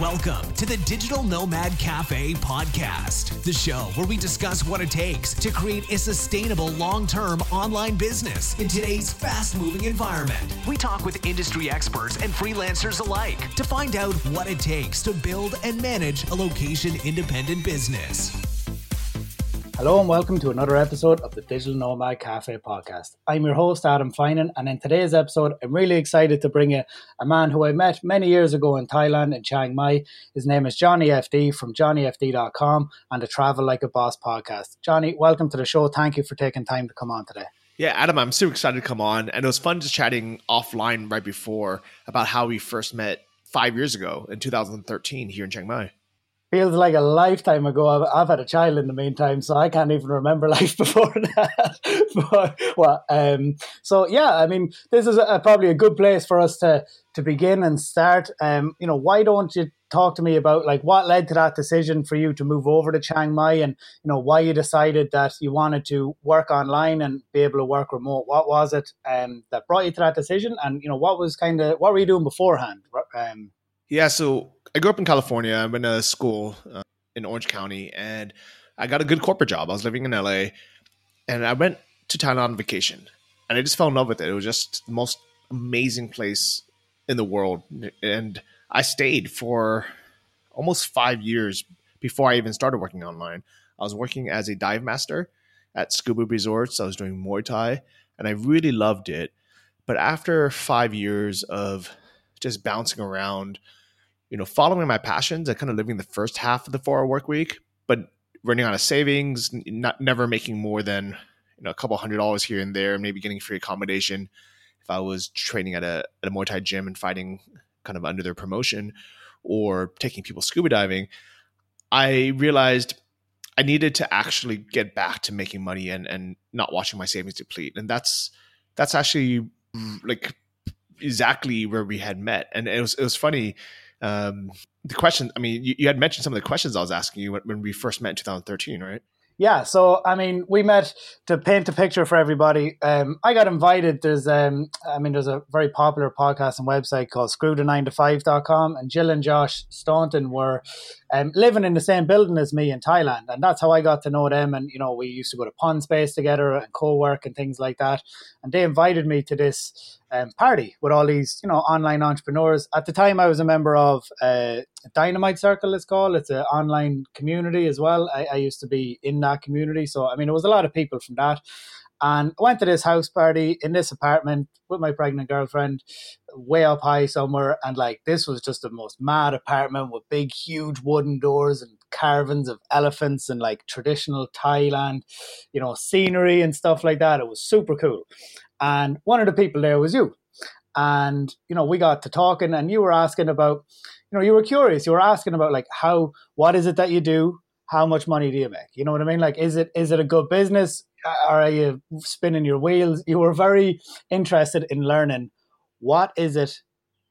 Welcome to the Digital Nomad Cafe podcast, the show where we discuss what it takes to create a sustainable long term online business in today's fast moving environment. We talk with industry experts and freelancers alike to find out what it takes to build and manage a location independent business. Hello and welcome to another episode of the Digital Nomad Cafe podcast. I'm your host, Adam Finan, and in today's episode, I'm really excited to bring you a man who I met many years ago in Thailand, in Chiang Mai. His name is Johnny FD from johnnyfd.com and the Travel Like a Boss podcast. Johnny, welcome to the show. Thank you for taking time to come on today. Yeah, Adam, I'm super excited to come on. And it was fun just chatting offline right before about how we first met five years ago in 2013 here in Chiang Mai feels like a lifetime ago. I've, I've, had a child in the meantime, so I can't even remember life before that. but well, um, so yeah, I mean, this is a, probably a good place for us to to begin and start. Um, you know, why don't you talk to me about like what led to that decision for you to move over to Chiang Mai, and you know why you decided that you wanted to work online and be able to work remote. What was it um, that brought you to that decision, and you know what was kind of what were you doing beforehand? Um, yeah, so I grew up in California. I went to school uh, in Orange County, and I got a good corporate job. I was living in LA, and I went to Thailand on vacation, and I just fell in love with it. It was just the most amazing place in the world, and I stayed for almost five years before I even started working online. I was working as a dive master at Scuba Resorts. I was doing Muay Thai, and I really loved it. But after five years of just bouncing around you know, following my passions and kind of living the first half of the four hour work week, but running out of savings, not never making more than you know a couple hundred dollars here and there, maybe getting free accommodation if I was training at a at a Muay Thai gym and fighting kind of under their promotion or taking people scuba diving, I realized I needed to actually get back to making money and and not watching my savings deplete. And that's that's actually like exactly where we had met. And it was it was funny um, the question, I mean, you, you, had mentioned some of the questions I was asking you when, when we first met in 2013, right? Yeah, so I mean, we met to paint a picture for everybody. Um, I got invited. There's, um, I mean, there's a very popular podcast and website called screwto9to5.com, and Jill and Josh Stanton were um, living in the same building as me in Thailand, and that's how I got to know them. And you know, we used to go to Punspace together and co-work and things like that. And they invited me to this um, party with all these, you know, online entrepreneurs. At the time, I was a member of uh, Dynamite Circle. It's called. It's an online community as well. I, I used to be in that community, so I mean, it was a lot of people from that. And I went to this house party in this apartment with my pregnant girlfriend, way up high somewhere. And like, this was just the most mad apartment with big, huge wooden doors and carvings of elephants and like traditional Thailand, you know, scenery and stuff like that. It was super cool. And one of the people there was you. And, you know, we got to talking and you were asking about, you know, you were curious. You were asking about like how, what is it that you do? How much money do you make? You know what I mean? Like, is it, is it a good business? Are you spinning your wheels? You were very interested in learning what is it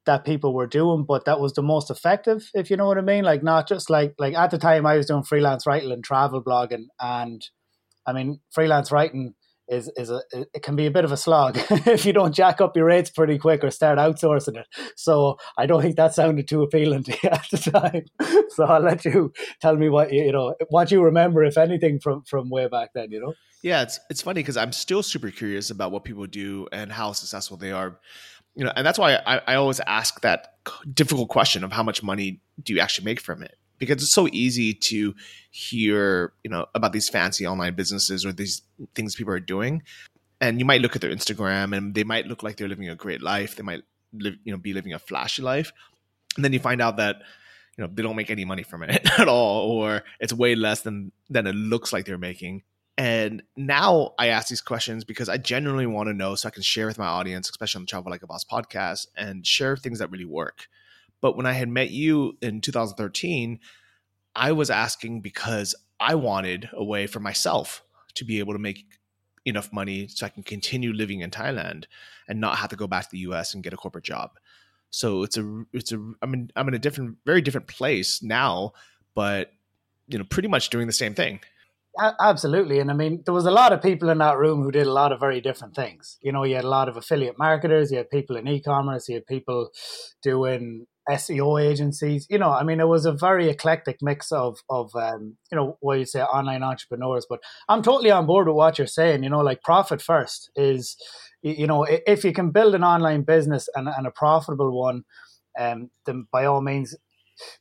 that people were doing, but that was the most effective, if you know what I mean. Like not just like like at the time I was doing freelance writing and travel blogging, and I mean freelance writing is is a it can be a bit of a slog if you don't jack up your rates pretty quick or start outsourcing it. So I don't think that sounded too appealing to you at the time. So I'll let you tell me what you, you know what you remember, if anything, from from way back then. You know. Yeah, it's it's funny because I'm still super curious about what people do and how successful they are. You know, and that's why I, I always ask that difficult question of how much money do you actually make from it because it's so easy to hear you know about these fancy online businesses or these things people are doing. And you might look at their instagram and they might look like they're living a great life. They might live you know be living a flashy life. And then you find out that you know they don't make any money from it at all or it's way less than than it looks like they're making. And now I ask these questions because I genuinely want to know so I can share with my audience, especially on the Travel Like a Boss podcast, and share things that really work. But when I had met you in 2013, I was asking because I wanted a way for myself to be able to make enough money so I can continue living in Thailand and not have to go back to the US and get a corporate job. So it's a it's a I mean I'm in a different very different place now, but you know, pretty much doing the same thing. Absolutely. And I mean, there was a lot of people in that room who did a lot of very different things. You know, you had a lot of affiliate marketers, you had people in e commerce, you had people doing SEO agencies. You know, I mean, it was a very eclectic mix of of um, you know what you say online entrepreneurs. But I'm totally on board with what you're saying. You know, like profit first is, you know, if you can build an online business and, and a profitable one, um, then by all means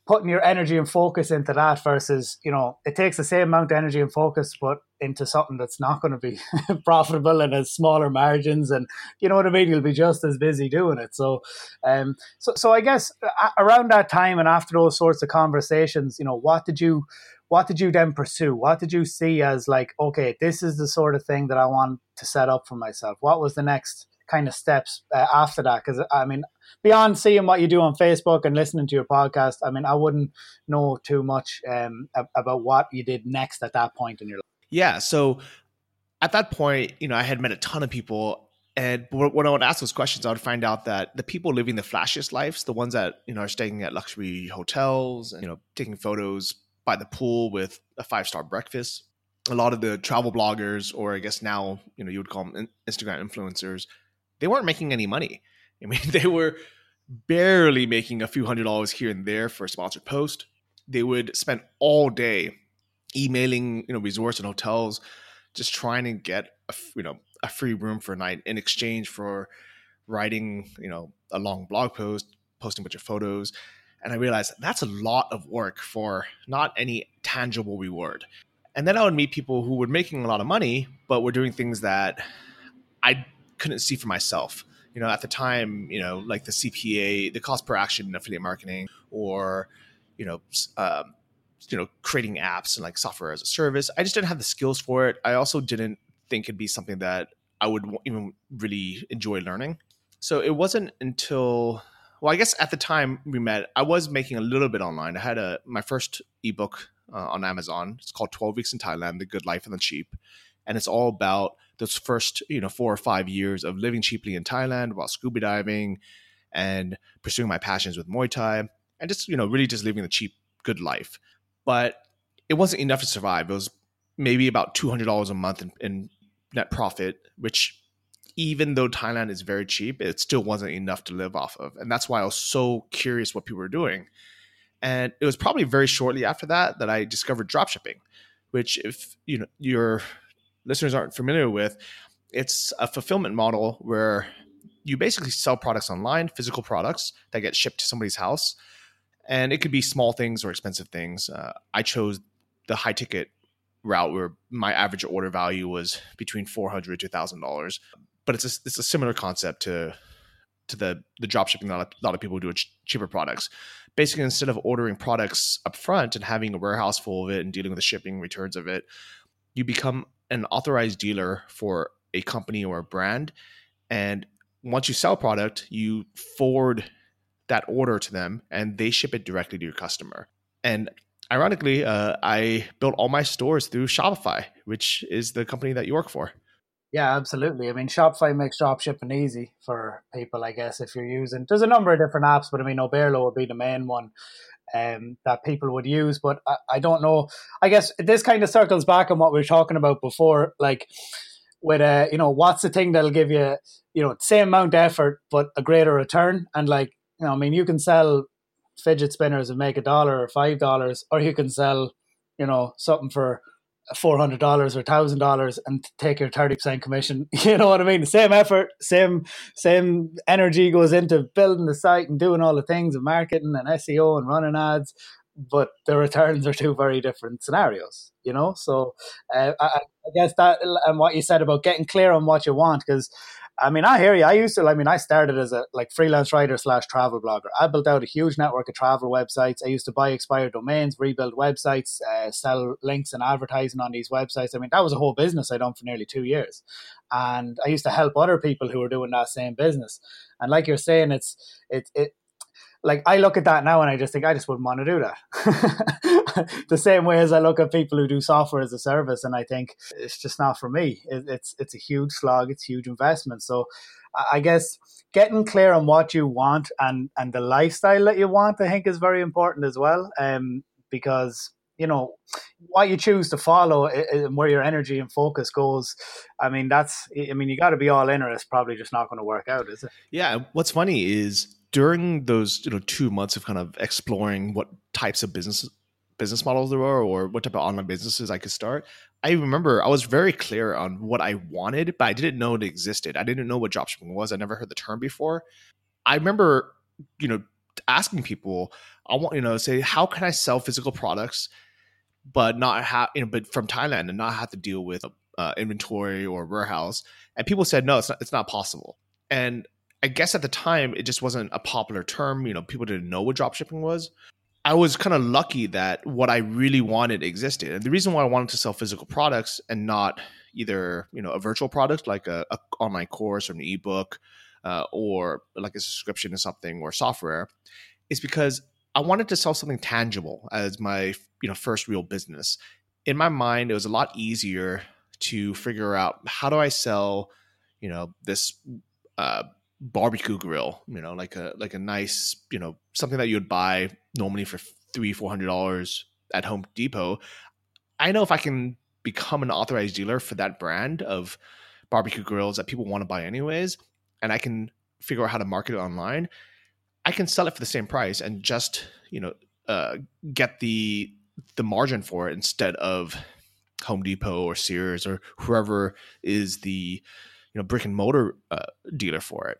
putting your energy and focus into that versus you know it takes the same amount of energy and focus but into something that's not going to be profitable and has smaller margins and you know what i mean? You'll be just as busy doing it. So um so so i guess around that time and after those sorts of conversations you know what did you what did you then pursue? What did you see as like okay this is the sort of thing that i want to set up for myself? What was the next kind of steps uh, after that because i mean beyond seeing what you do on Facebook and listening to your podcast, I mean, I wouldn't know too much um, about what you did next at that point in your life. Yeah. So at that point, you know, I had met a ton of people. And when I would ask those questions, I would find out that the people living the flashiest lives, the ones that, you know, are staying at luxury hotels and, you know, taking photos by the pool with a five star breakfast, a lot of the travel bloggers, or I guess now, you know, you would call them Instagram influencers, they weren't making any money. I mean, they were barely making a few hundred dollars here and there for a sponsored post. They would spend all day emailing, you know, resorts and hotels, just trying to get a, you know a free room for a night in exchange for writing, you know, a long blog post, posting a bunch of photos. And I realized that's a lot of work for not any tangible reward. And then I would meet people who were making a lot of money, but were doing things that I couldn't see for myself you know, at the time, you know, like the CPA, the cost per action in affiliate marketing, or you know, um, you know, creating apps and like software as a service. I just didn't have the skills for it. I also didn't think it'd be something that I would even really enjoy learning. So it wasn't until well, I guess at the time we met, I was making a little bit online. I had a my first ebook uh, on Amazon. It's called 12 Weeks in Thailand: The Good Life on the Cheap, and it's all about those first you know four or five years of living cheaply in Thailand while scuba diving and pursuing my passions with Muay Thai and just you know really just living the cheap good life. But it wasn't enough to survive. It was maybe about two hundred dollars a month in, in net profit, which even though Thailand is very cheap, it still wasn't enough to live off of. And that's why I was so curious what people were doing. And it was probably very shortly after that that I discovered dropshipping, which if you know you're listeners aren't familiar with, it's a fulfillment model where you basically sell products online, physical products that get shipped to somebody's house. And it could be small things or expensive things. Uh, I chose the high ticket route where my average order value was between four hundred to thousand dollars. But it's a, it's a similar concept to to the the drop shipping that a lot of people do ch- cheaper products. Basically, instead of ordering products up front and having a warehouse full of it and dealing with the shipping returns of it, you become an authorized dealer for a company or a brand. And once you sell product, you forward that order to them and they ship it directly to your customer. And ironically, uh, I built all my stores through Shopify, which is the company that you work for. Yeah, absolutely. I mean, Shopify makes drop shipping easy for people, I guess, if you're using. There's a number of different apps, but I mean, Oberlo would be the main one um, that people would use. But I, I don't know. I guess this kind of circles back on what we were talking about before, like with uh, you know, what's the thing that'll give you, you know, same amount of effort but a greater return? And like, you know, I mean, you can sell fidget spinners and make a dollar or five dollars, or you can sell, you know, something for four hundred dollars or thousand dollars and take your thirty percent commission. You know what I mean? Same effort, same same energy goes into building the site and doing all the things of marketing and SEO and running ads, but the returns are two very different scenarios. You know, so uh, I, I guess that and what you said about getting clear on what you want because I mean, I hear you. I used to, I mean, I started as a like freelance writer slash travel blogger. I built out a huge network of travel websites. I used to buy expired domains, rebuild websites, uh, sell links and advertising on these websites. I mean, that was a whole business I done for nearly two years. And I used to help other people who were doing that same business. And like you're saying, it's, it, it, like I look at that now and I just think I just wouldn't want to do that. the same way as I look at people who do software as a service and I think it's just not for me. It, it's it's a huge slog, it's huge investment. So I guess getting clear on what you want and and the lifestyle that you want, I think, is very important as well. Um, because you know what you choose to follow and where your energy and focus goes i mean that's i mean you got to be all in or it's probably just not going to work out is it yeah what's funny is during those you know two months of kind of exploring what types of business business models there were or what type of online businesses I could start. I remember I was very clear on what I wanted, but I didn't know it existed. I didn't know what dropshipping was. I never heard the term before. I remember, you know, asking people, I want, you know, say, how can I sell physical products, but not have, you know, but from Thailand and not have to deal with uh, inventory or warehouse? And people said, no, it's not, it's not possible. And I guess at the time it just wasn't a popular term. You know, people didn't know what dropshipping was. I was kind of lucky that what I really wanted existed. And the reason why I wanted to sell physical products and not either, you know, a virtual product like a, a online course or an ebook uh, or like a subscription to something or software is because I wanted to sell something tangible as my, you know, first real business. In my mind, it was a lot easier to figure out how do I sell, you know, this uh, barbecue grill, you know, like a like a nice, you know, something that you'd buy normally for three, four hundred dollars at Home Depot. I know if I can become an authorized dealer for that brand of barbecue grills that people want to buy anyways, and I can figure out how to market it online, I can sell it for the same price and just, you know, uh, get the the margin for it instead of Home Depot or Sears or whoever is the you know brick and mortar uh, dealer for it.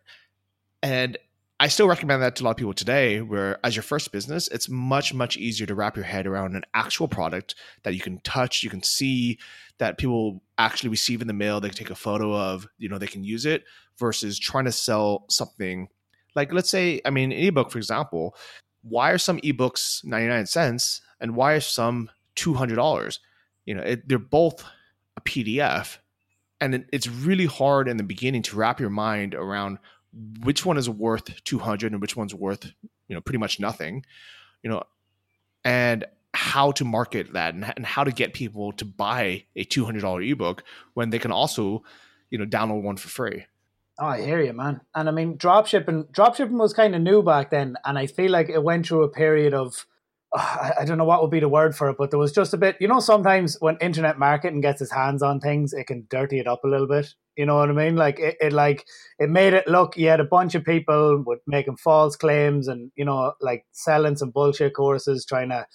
And I still recommend that to a lot of people today, where as your first business, it's much, much easier to wrap your head around an actual product that you can touch, you can see, that people actually receive in the mail, they can take a photo of, you know, they can use it versus trying to sell something like, let's say, I mean, an ebook, for example, why are some ebooks 99 cents and why are some $200? You know, it, they're both a PDF. And it's really hard in the beginning to wrap your mind around which one is worth 200 and which one's worth you know pretty much nothing you know and how to market that and, and how to get people to buy a $200 ebook when they can also you know download one for free Oh, I hear you, man. And I mean, dropshipping, dropshipping was kind of new back then, and I feel like it went through a period of I don't know what would be the word for it, but there was just a bit, you know, sometimes when internet marketing gets its hands on things, it can dirty it up a little bit. You know what I mean? Like it, it like it made it look you had a bunch of people with making false claims and you know like selling some bullshit courses, trying to,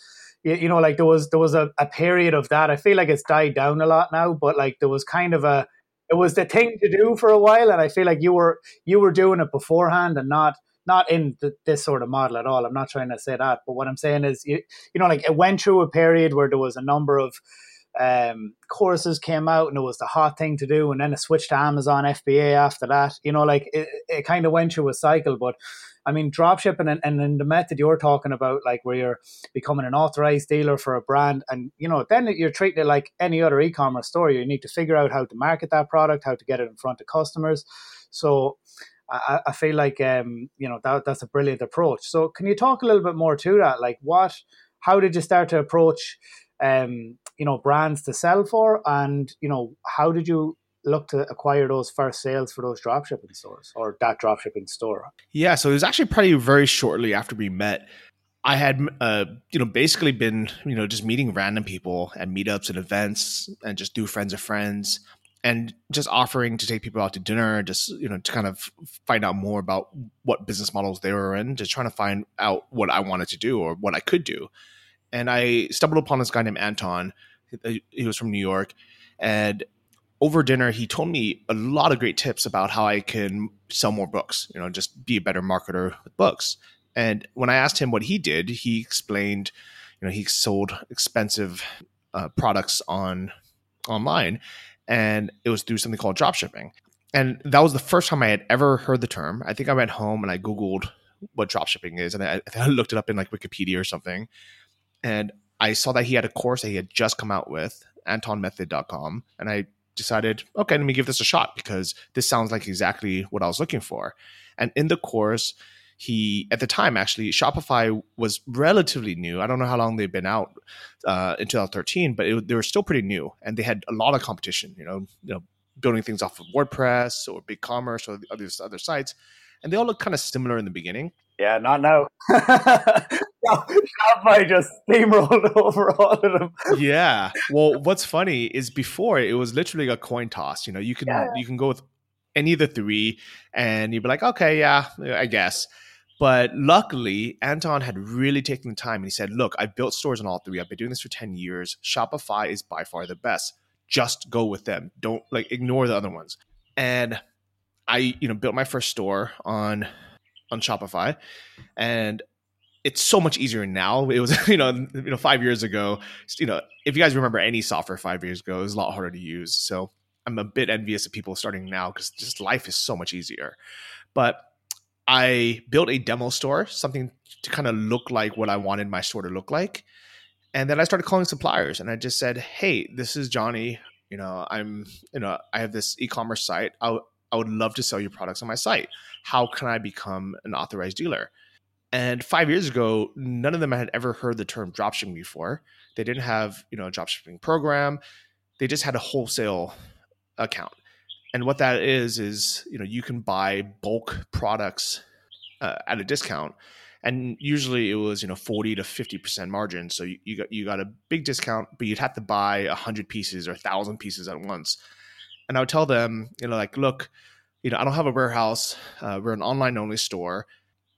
you, know, like there was there was a, a period of that. I feel like it's died down a lot now, but like there was kind of a it was the thing to do for a while, and I feel like you were you were doing it beforehand and not not in the, this sort of model at all. I'm not trying to say that, but what I'm saying is, you, you know, like it went through a period where there was a number of um, courses came out and it was the hot thing to do, and then it switched to Amazon FBA after that. You know, like it, it kind of went through a cycle, but. I mean, dropshipping and, and in the method you're talking about, like where you're becoming an authorized dealer for a brand, and you know, then you're treating it like any other e-commerce store. You need to figure out how to market that product, how to get it in front of customers. So, I, I feel like um, you know that that's a brilliant approach. So can you talk a little bit more to that? Like what how did you start to approach um, you know brands to sell for and you know how did you look to acquire those first sales for those dropshipping stores or that dropshipping store? Yeah, so it was actually pretty very shortly after we met. I had, uh, you know, basically been, you know, just meeting random people at meetups and events and just do friends of friends and just offering to take people out to dinner, just you know, to kind of find out more about what business models they were in, just trying to find out what I wanted to do or what I could do. And I stumbled upon this guy named Anton. He was from New York, and over dinner he told me a lot of great tips about how I can sell more books. You know, just be a better marketer with books. And when I asked him what he did, he explained, you know, he sold expensive uh, products on online and it was through something called drop shipping. And that was the first time I had ever heard the term. I think I went home and I Googled what drop shipping is, and I, I looked it up in like Wikipedia or something. And I saw that he had a course that he had just come out with, antonmethod.com. And I decided, okay, let me give this a shot because this sounds like exactly what I was looking for. And in the course, he at the time actually Shopify was relatively new. I don't know how long they've been out uh, in 2013, but it, they were still pretty new, and they had a lot of competition. You know, you know, building things off of WordPress or BigCommerce or other other sites, and they all look kind of similar in the beginning. Yeah, not now. Shopify just steamrolled over all of them. yeah. Well, what's funny is before it was literally a coin toss. You know, you can yeah. you can go with any of the three, and you'd be like, okay, yeah, I guess. But luckily, Anton had really taken the time and he said, Look, I built stores on all three. I've been doing this for 10 years. Shopify is by far the best. Just go with them. Don't like ignore the other ones. And I, you know, built my first store on on Shopify. And it's so much easier now. It was, you know, you know, five years ago, you know, if you guys remember any software five years ago, it was a lot harder to use. So I'm a bit envious of people starting now because just life is so much easier. But I built a demo store, something to kind of look like what I wanted my store to look like. And then I started calling suppliers and I just said, Hey, this is Johnny. You know, I'm, you know, I have this e commerce site. I, I would love to sell your products on my site. How can I become an authorized dealer? And five years ago, none of them had ever heard the term dropshipping before. They didn't have, you know, a dropshipping program. They just had a wholesale account. And what that is is you know you can buy bulk products uh, at a discount, and usually it was you know forty to fifty percent margin. So you, you got you got a big discount, but you'd have to buy hundred pieces or thousand pieces at once. And I would tell them, you know, like, look, you know, I don't have a warehouse. Uh, we're an online only store.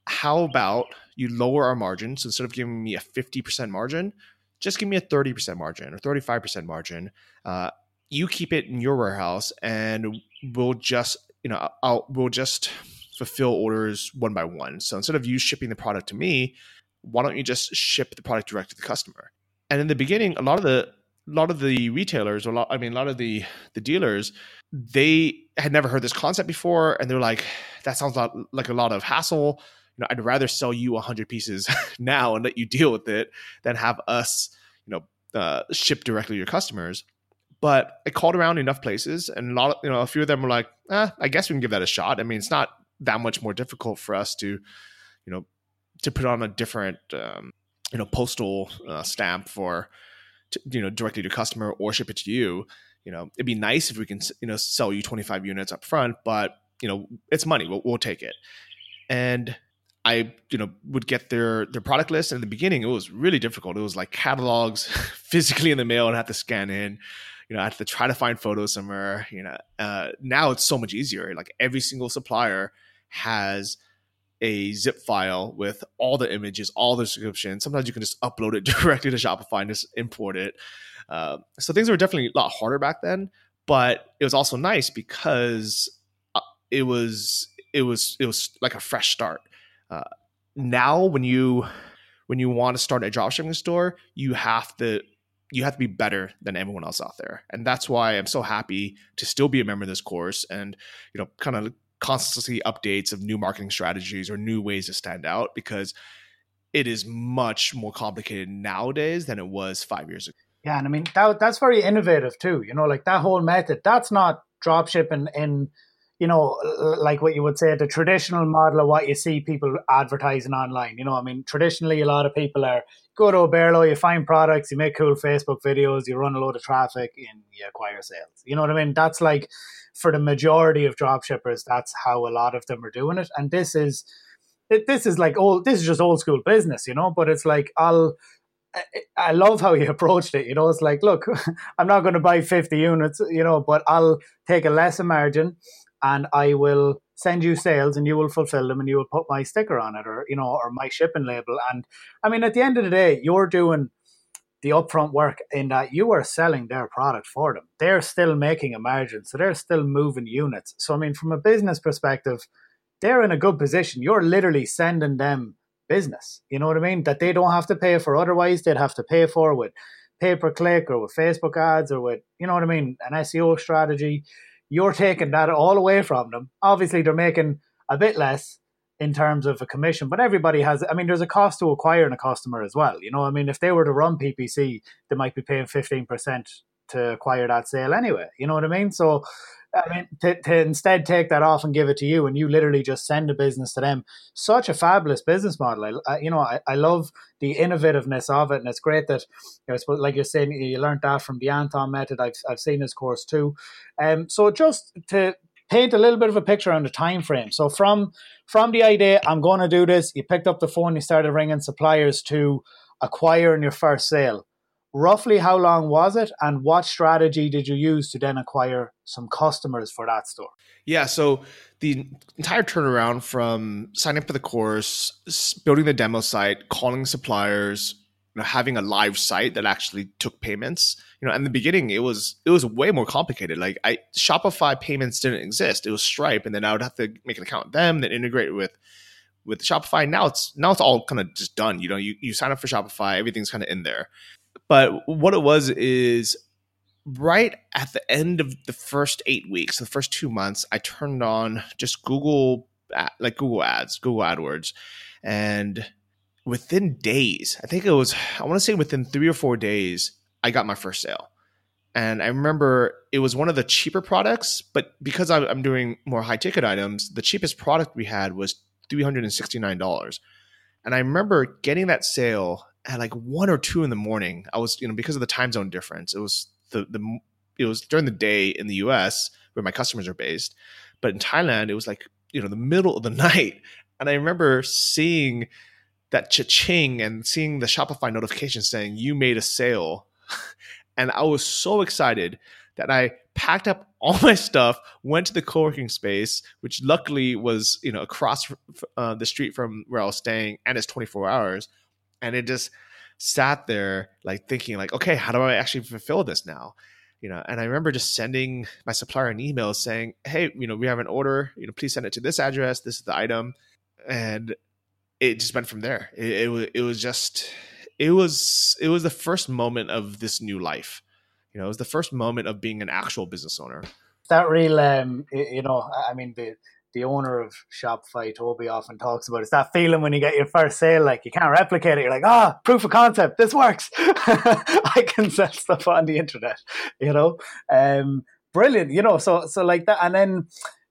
How about you lower our margin? So instead of giving me a fifty percent margin, just give me a 30% margin or 35% margin. Uh, you keep it in your warehouse and we'll just you know I'll we'll just fulfill orders one by one. So instead of you shipping the product to me, why don't you just ship the product direct to the customer? And in the beginning, a lot of the a lot of the retailers, or a lot, I mean, a lot of the the dealers, they had never heard this concept before, and they're like, "That sounds like a lot of hassle." You know, I'd rather sell you a hundred pieces now and let you deal with it than have us, you know, uh, ship directly to your customers. But I called around enough places, and a lot of you know a few of them were like, eh, I guess we can give that a shot. I mean, it's not that much more difficult for us to, you know, to put on a different, um, you know, postal uh, stamp for, to, you know, directly to customer or ship it to you. You know, it'd be nice if we can, you know, sell you 25 units up front, but you know, it's money. We'll, we'll take it. And I, you know, would get their their product list. And in the beginning, it was really difficult. It was like catalogs physically in the mail and I had to scan in you know, I have to try to find photos somewhere. You know, uh, now it's so much easier. Like every single supplier has a zip file with all the images, all the description. Sometimes you can just upload it directly to Shopify and just import it. Uh, so things were definitely a lot harder back then, but it was also nice because uh, it was it was it was like a fresh start. Uh, now, when you when you want to start a dropshipping store, you have to you have to be better than everyone else out there. And that's why I'm so happy to still be a member of this course and, you know, kind of constantly updates of new marketing strategies or new ways to stand out because it is much more complicated nowadays than it was five years ago. Yeah, and I mean that that's very innovative too. You know, like that whole method. That's not drop shipping in you know, like what you would say, the traditional model of what you see people advertising online. You know, I mean, traditionally, a lot of people are go to Oberlo, you find products, you make cool Facebook videos, you run a load of traffic, and you acquire sales. You know what I mean? That's like for the majority of dropshippers, that's how a lot of them are doing it. And this is, this is like old, this is just old school business, you know. But it's like I'll. I love how you approached it. You know, it's like, look, I'm not going to buy 50 units, you know, but I'll take a lesser margin and I will send you sales and you will fulfill them and you will put my sticker on it or you know or my shipping label and I mean at the end of the day you're doing the upfront work in that you are selling their product for them. They're still making a margin, so they're still moving units. So I mean from a business perspective, they're in a good position. You're literally sending them business. You know what I mean? That they don't have to pay for otherwise they'd have to pay for with pay per click or with Facebook ads or with you know what I mean, an SEO strategy you're taking that all away from them. Obviously, they're making a bit less in terms of a commission, but everybody has. I mean, there's a cost to acquiring a customer as well. You know, I mean, if they were to run PPC, they might be paying fifteen percent to acquire that sale anyway. You know what I mean? So I mean, to, to instead take that off and give it to you, and you literally just send a business to them. Such a fabulous business model. I, I you know, I, I love the innovativeness of it, and it's great that, you know, like you're saying, you learned that from the Anton method. I've I've seen his course too. Um, so just to paint a little bit of a picture on the time frame. So from from the idea, I'm going to do this. You picked up the phone, you started ringing suppliers to acquiring your first sale. Roughly how long was it and what strategy did you use to then acquire some customers for that store? Yeah so the entire turnaround from signing up for the course building the demo site calling suppliers you know, having a live site that actually took payments you know in the beginning it was it was way more complicated. Like i shopify payments didn't exist. It was stripe and then i would have to make an account with them then integrate with with shopify. Now it's now it's all kind of just done. You know you, you sign up for shopify everything's kind of in there but what it was is right at the end of the first eight weeks, the first two months, I turned on just Google, like Google Ads, Google AdWords, and within days, I think it was, I want to say within three or four days, I got my first sale. And I remember it was one of the cheaper products, but because I'm doing more high ticket items, the cheapest product we had was $369. And I remember getting that sale at like one or two in the morning. I was, you know, because of the time zone difference, it was the the it was during the day in the U.S. where my customers are based, but in Thailand it was like you know the middle of the night, and I remember seeing that cha-ching and seeing the Shopify notification saying you made a sale, and I was so excited that I packed up all my stuff, went to the co-working space, which luckily was you know across uh, the street from where I was staying, and it's 24 hours and it just sat there like thinking like okay how do i actually fulfill this now? You know and i remember just sending my supplier an email saying hey you know we have an order you know please send it to this address this is the item. And it just went from there. It, it was it was just it was it was the first moment of this new life. You know it was the first moment of being an actual business owner. That real um you know i mean the the owner of Shopify, Tobi, often talks about. It's that feeling when you get your first sale, like you can't replicate it. You're like, ah, oh, proof of concept. This works. I can sell stuff on the internet. You know, um, brilliant. You know, so so like that, and then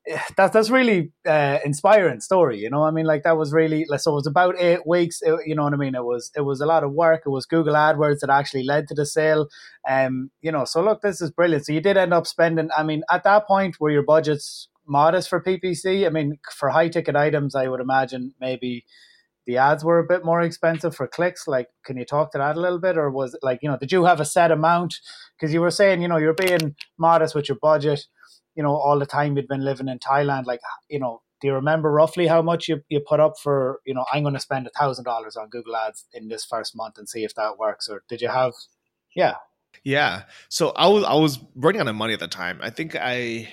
eh, that's that's really uh, inspiring story. You know, I mean, like that was really so. It was about eight weeks. It, you know what I mean? It was it was a lot of work. It was Google AdWords that actually led to the sale. Um, you know, so look, this is brilliant. So you did end up spending. I mean, at that point, were your budgets modest for PPC. I mean, for high ticket items, I would imagine maybe the ads were a bit more expensive for clicks. Like, can you talk to that a little bit, or was like you know, did you have a set amount? Because you were saying you know you're being modest with your budget. You know, all the time you'd been living in Thailand. Like, you know, do you remember roughly how much you, you put up for you know i'm going to spend a thousand dollars on google ads in this first month and see if that works or did you have yeah yeah so i was i was running out of money at the time i think i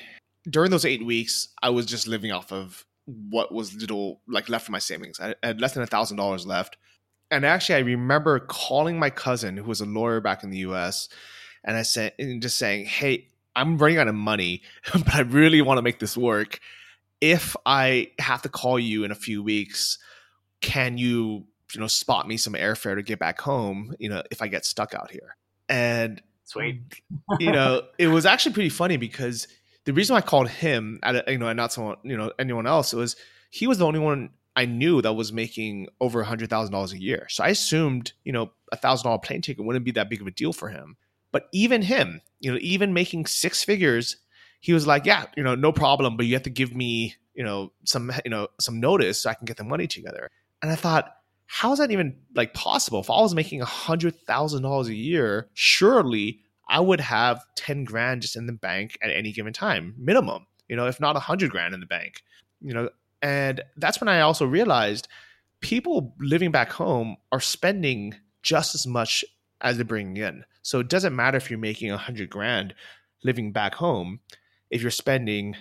during those eight weeks, I was just living off of what was little like left of my savings. I had less than a thousand dollars left. And actually, I remember calling my cousin, who was a lawyer back in the U.S., and I said, and just saying, "Hey, I'm running out of money, but I really want to make this work. If I have to call you in a few weeks, can you, you know, spot me some airfare to get back home? You know, if I get stuck out here." And sweet, you know, it was actually pretty funny because the reason I called him, you know, and not someone, you know, anyone else, was he was the only one I knew that was making over a hundred thousand dollars a year. So I assumed, you know, a thousand dollar plane ticket wouldn't be that big of a deal for him. But even him, you know, even making six figures, he was like, yeah, you know, no problem, but you have to give me, you know, some, you know, some notice so I can get the money together. And I thought, how is that even like possible? If I was making a hundred thousand dollars a year, surely I would have 10 grand just in the bank at any given time, minimum, you know, if not a hundred grand in the bank, you know, and that's when I also realized people living back home are spending just as much as they're bringing in. So it doesn't matter if you're making a hundred grand living back home, if you're spending,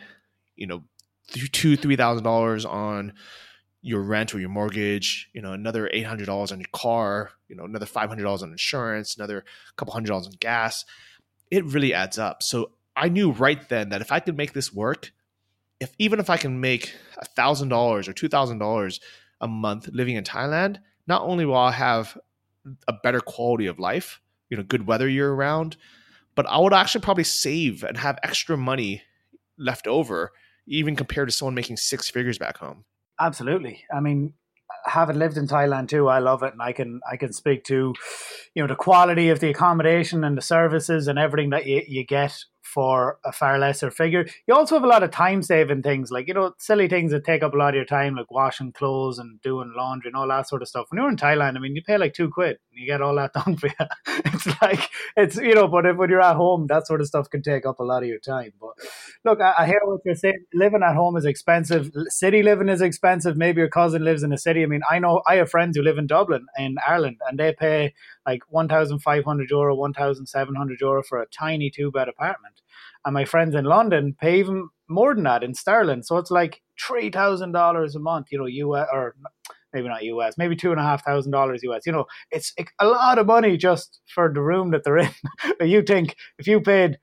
you know, two, three thousand dollars on your rent or your mortgage, you know, another eight hundred dollars on your car, you know, another five hundred dollars on insurance, another couple hundred dollars on gas. It really adds up. So I knew right then that if I could make this work, if even if I can make a thousand dollars or two thousand dollars a month living in Thailand, not only will I have a better quality of life, you know, good weather year round, but I would actually probably save and have extra money left over, even compared to someone making six figures back home. Absolutely. I mean, having lived in Thailand too, I love it, and I can I can speak to, you know, the quality of the accommodation and the services and everything that you, you get for a far lesser figure. You also have a lot of time saving things, like you know, silly things that take up a lot of your time, like washing clothes and doing laundry and all that sort of stuff. When you're in Thailand, I mean, you pay like two quid, you get all that done for you. it's like it's you know, but if, when you're at home, that sort of stuff can take up a lot of your time. But look, I, I hear what you're saying. Living at home is expensive. City living is expensive. Maybe your cousin lives in a city. I mean, I know I have friends who live in Dublin in Ireland, and they pay like one thousand five hundred euro, one thousand seven hundred euro for a tiny two bed apartment. And my friends in London pay even more than that in sterling. So it's like three thousand dollars a month. You know, US or maybe not US, maybe two and a half thousand dollars US. You know, it's a lot of money just for the room that they're in. But you think if you paid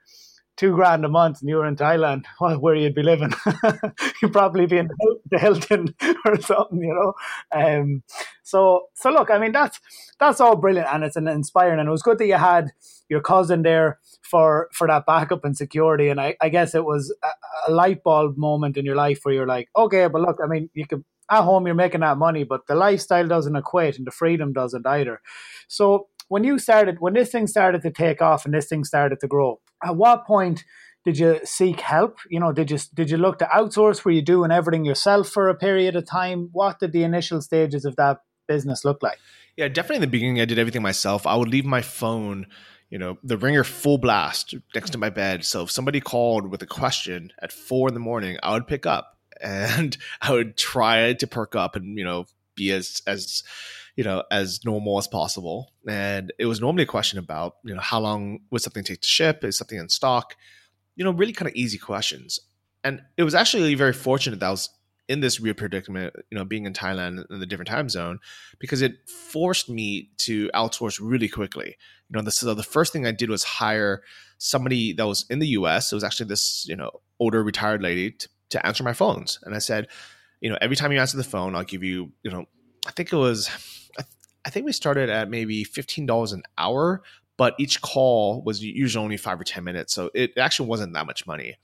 two grand a month and you were in Thailand, well, where you'd be living, you'd probably be in the Hilton or something, you know. Um, so, so look, I mean, that's that's all brilliant and it's an inspiring, and it was good that you had your cousin there for for that backup and security. And I, I guess it was a, a light bulb moment in your life where you're like, okay, but look, I mean, you could at home you're making that money, but the lifestyle doesn't equate and the freedom doesn't either. So when you started, when this thing started to take off and this thing started to grow, at what point did you seek help? You know, did you did you look to outsource? Were you doing everything yourself for a period of time? What did the initial stages of that business look like? Yeah, definitely in the beginning, I did everything myself. I would leave my phone, you know, the ringer full blast next to my bed. So if somebody called with a question at four in the morning, I would pick up and I would try to perk up and you know be as as you know as normal as possible. And it was normally a question about you know how long would something take to ship? Is something in stock? You know, really kind of easy questions. And it was actually very fortunate that I was in this weird predicament, you know, being in Thailand in the different time zone, because it forced me to outsource really quickly. You know, the, so the first thing I did was hire somebody that was in the U.S. It was actually this, you know, older retired lady to to answer my phones. And I said, you know, every time you answer the phone, I'll give you, you know, I think it was, I, think we started at maybe $15 an hour, but each call was usually only five or 10 minutes. So it actually wasn't that much money.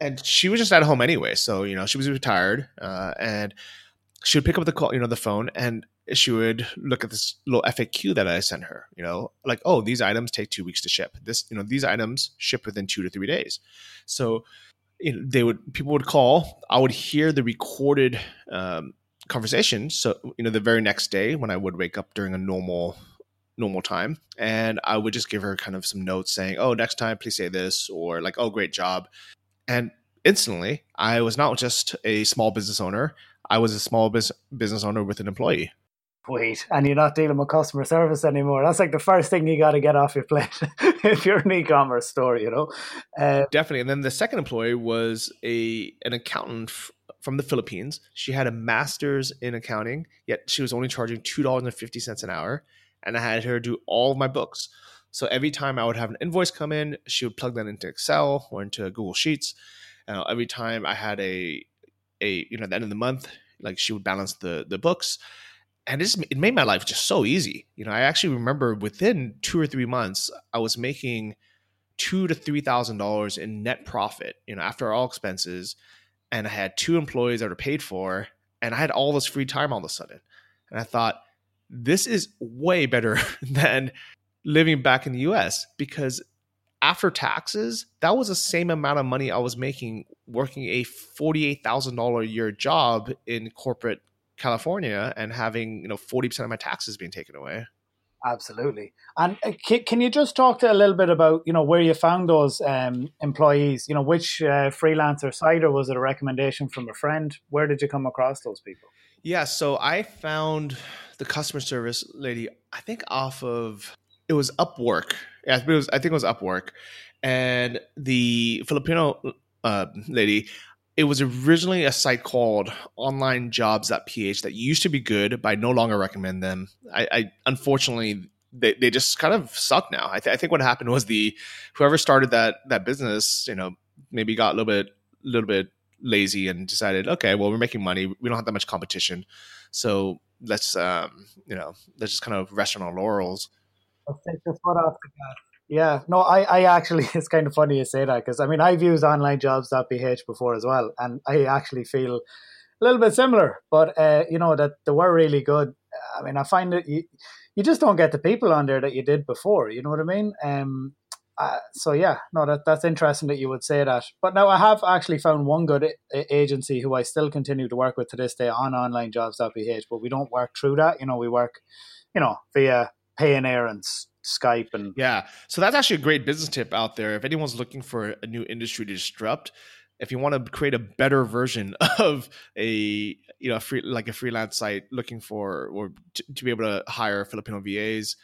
And she was just at home anyway. So, you know, she was retired uh, and she would pick up the call, you know, the phone and she would look at this little FAQ that I sent her, you know, like, oh, these items take two weeks to ship. This, you know, these items ship within two to three days. So know, they would people would call. I would hear the recorded um, conversation. So you know, the very next day when I would wake up during a normal normal time, and I would just give her kind of some notes saying, "Oh, next time, please say this," or like, "Oh, great job," and instantly, I was not just a small business owner. I was a small business owner with an employee wait, and you're not dealing with customer service anymore. That's like the first thing you got to get off your plate if you're an e-commerce store, you know. Uh, Definitely. And then the second employee was a an accountant f- from the Philippines. She had a master's in accounting, yet she was only charging two dollars and fifty cents an hour, and I had her do all of my books. So every time I would have an invoice come in, she would plug that into Excel or into Google Sheets. Uh, every time I had a a you know at the end of the month, like she would balance the the books and it's, it made my life just so easy. You know, I actually remember within two or three months, I was making two to three thousand dollars in net profit. You know, after all expenses, and I had two employees that were paid for, and I had all this free time all of a sudden. And I thought, this is way better than living back in the U.S. because after taxes, that was the same amount of money I was making working a forty-eight thousand dollar a year job in corporate California and having you know forty percent of my taxes being taken away. Absolutely. And uh, can, can you just talk to a little bit about you know where you found those um, employees? You know, which uh, freelancer site or was it a recommendation from a friend? Where did you come across those people? Yeah, so I found the customer service lady. I think off of it was Upwork. Yeah, it was. I think it was Upwork, and the Filipino uh, lady it was originally a site called onlinejobs.ph that used to be good, but I no longer recommend them. I, I unfortunately they, they just kind of suck now. I, th- I, think what happened was the whoever started that that business, you know, maybe got a little bit little bit lazy and decided, okay, well, we're making money, we don't have that much competition, so let's um, you know let's just kind of rest on our laurels. Yeah, no, I, I actually, it's kind of funny you say that because I mean, I've used onlinejobs.ph before as well, and I actually feel a little bit similar, but, uh, you know, that they were really good. I mean, I find that you, you just don't get the people on there that you did before, you know what I mean? Um, uh, so yeah, no, that that's interesting that you would say that. But now I have actually found one good a- agency who I still continue to work with to this day on onlinejobs.ph, but we don't work through that. You know, we work, you know, via Payoneer and Skype and yeah. So that's actually a great business tip out there. If anyone's looking for a new industry to disrupt, if you want to create a better version of a you know free like a freelance site looking for or to, to, be able to hire Filipino VAs,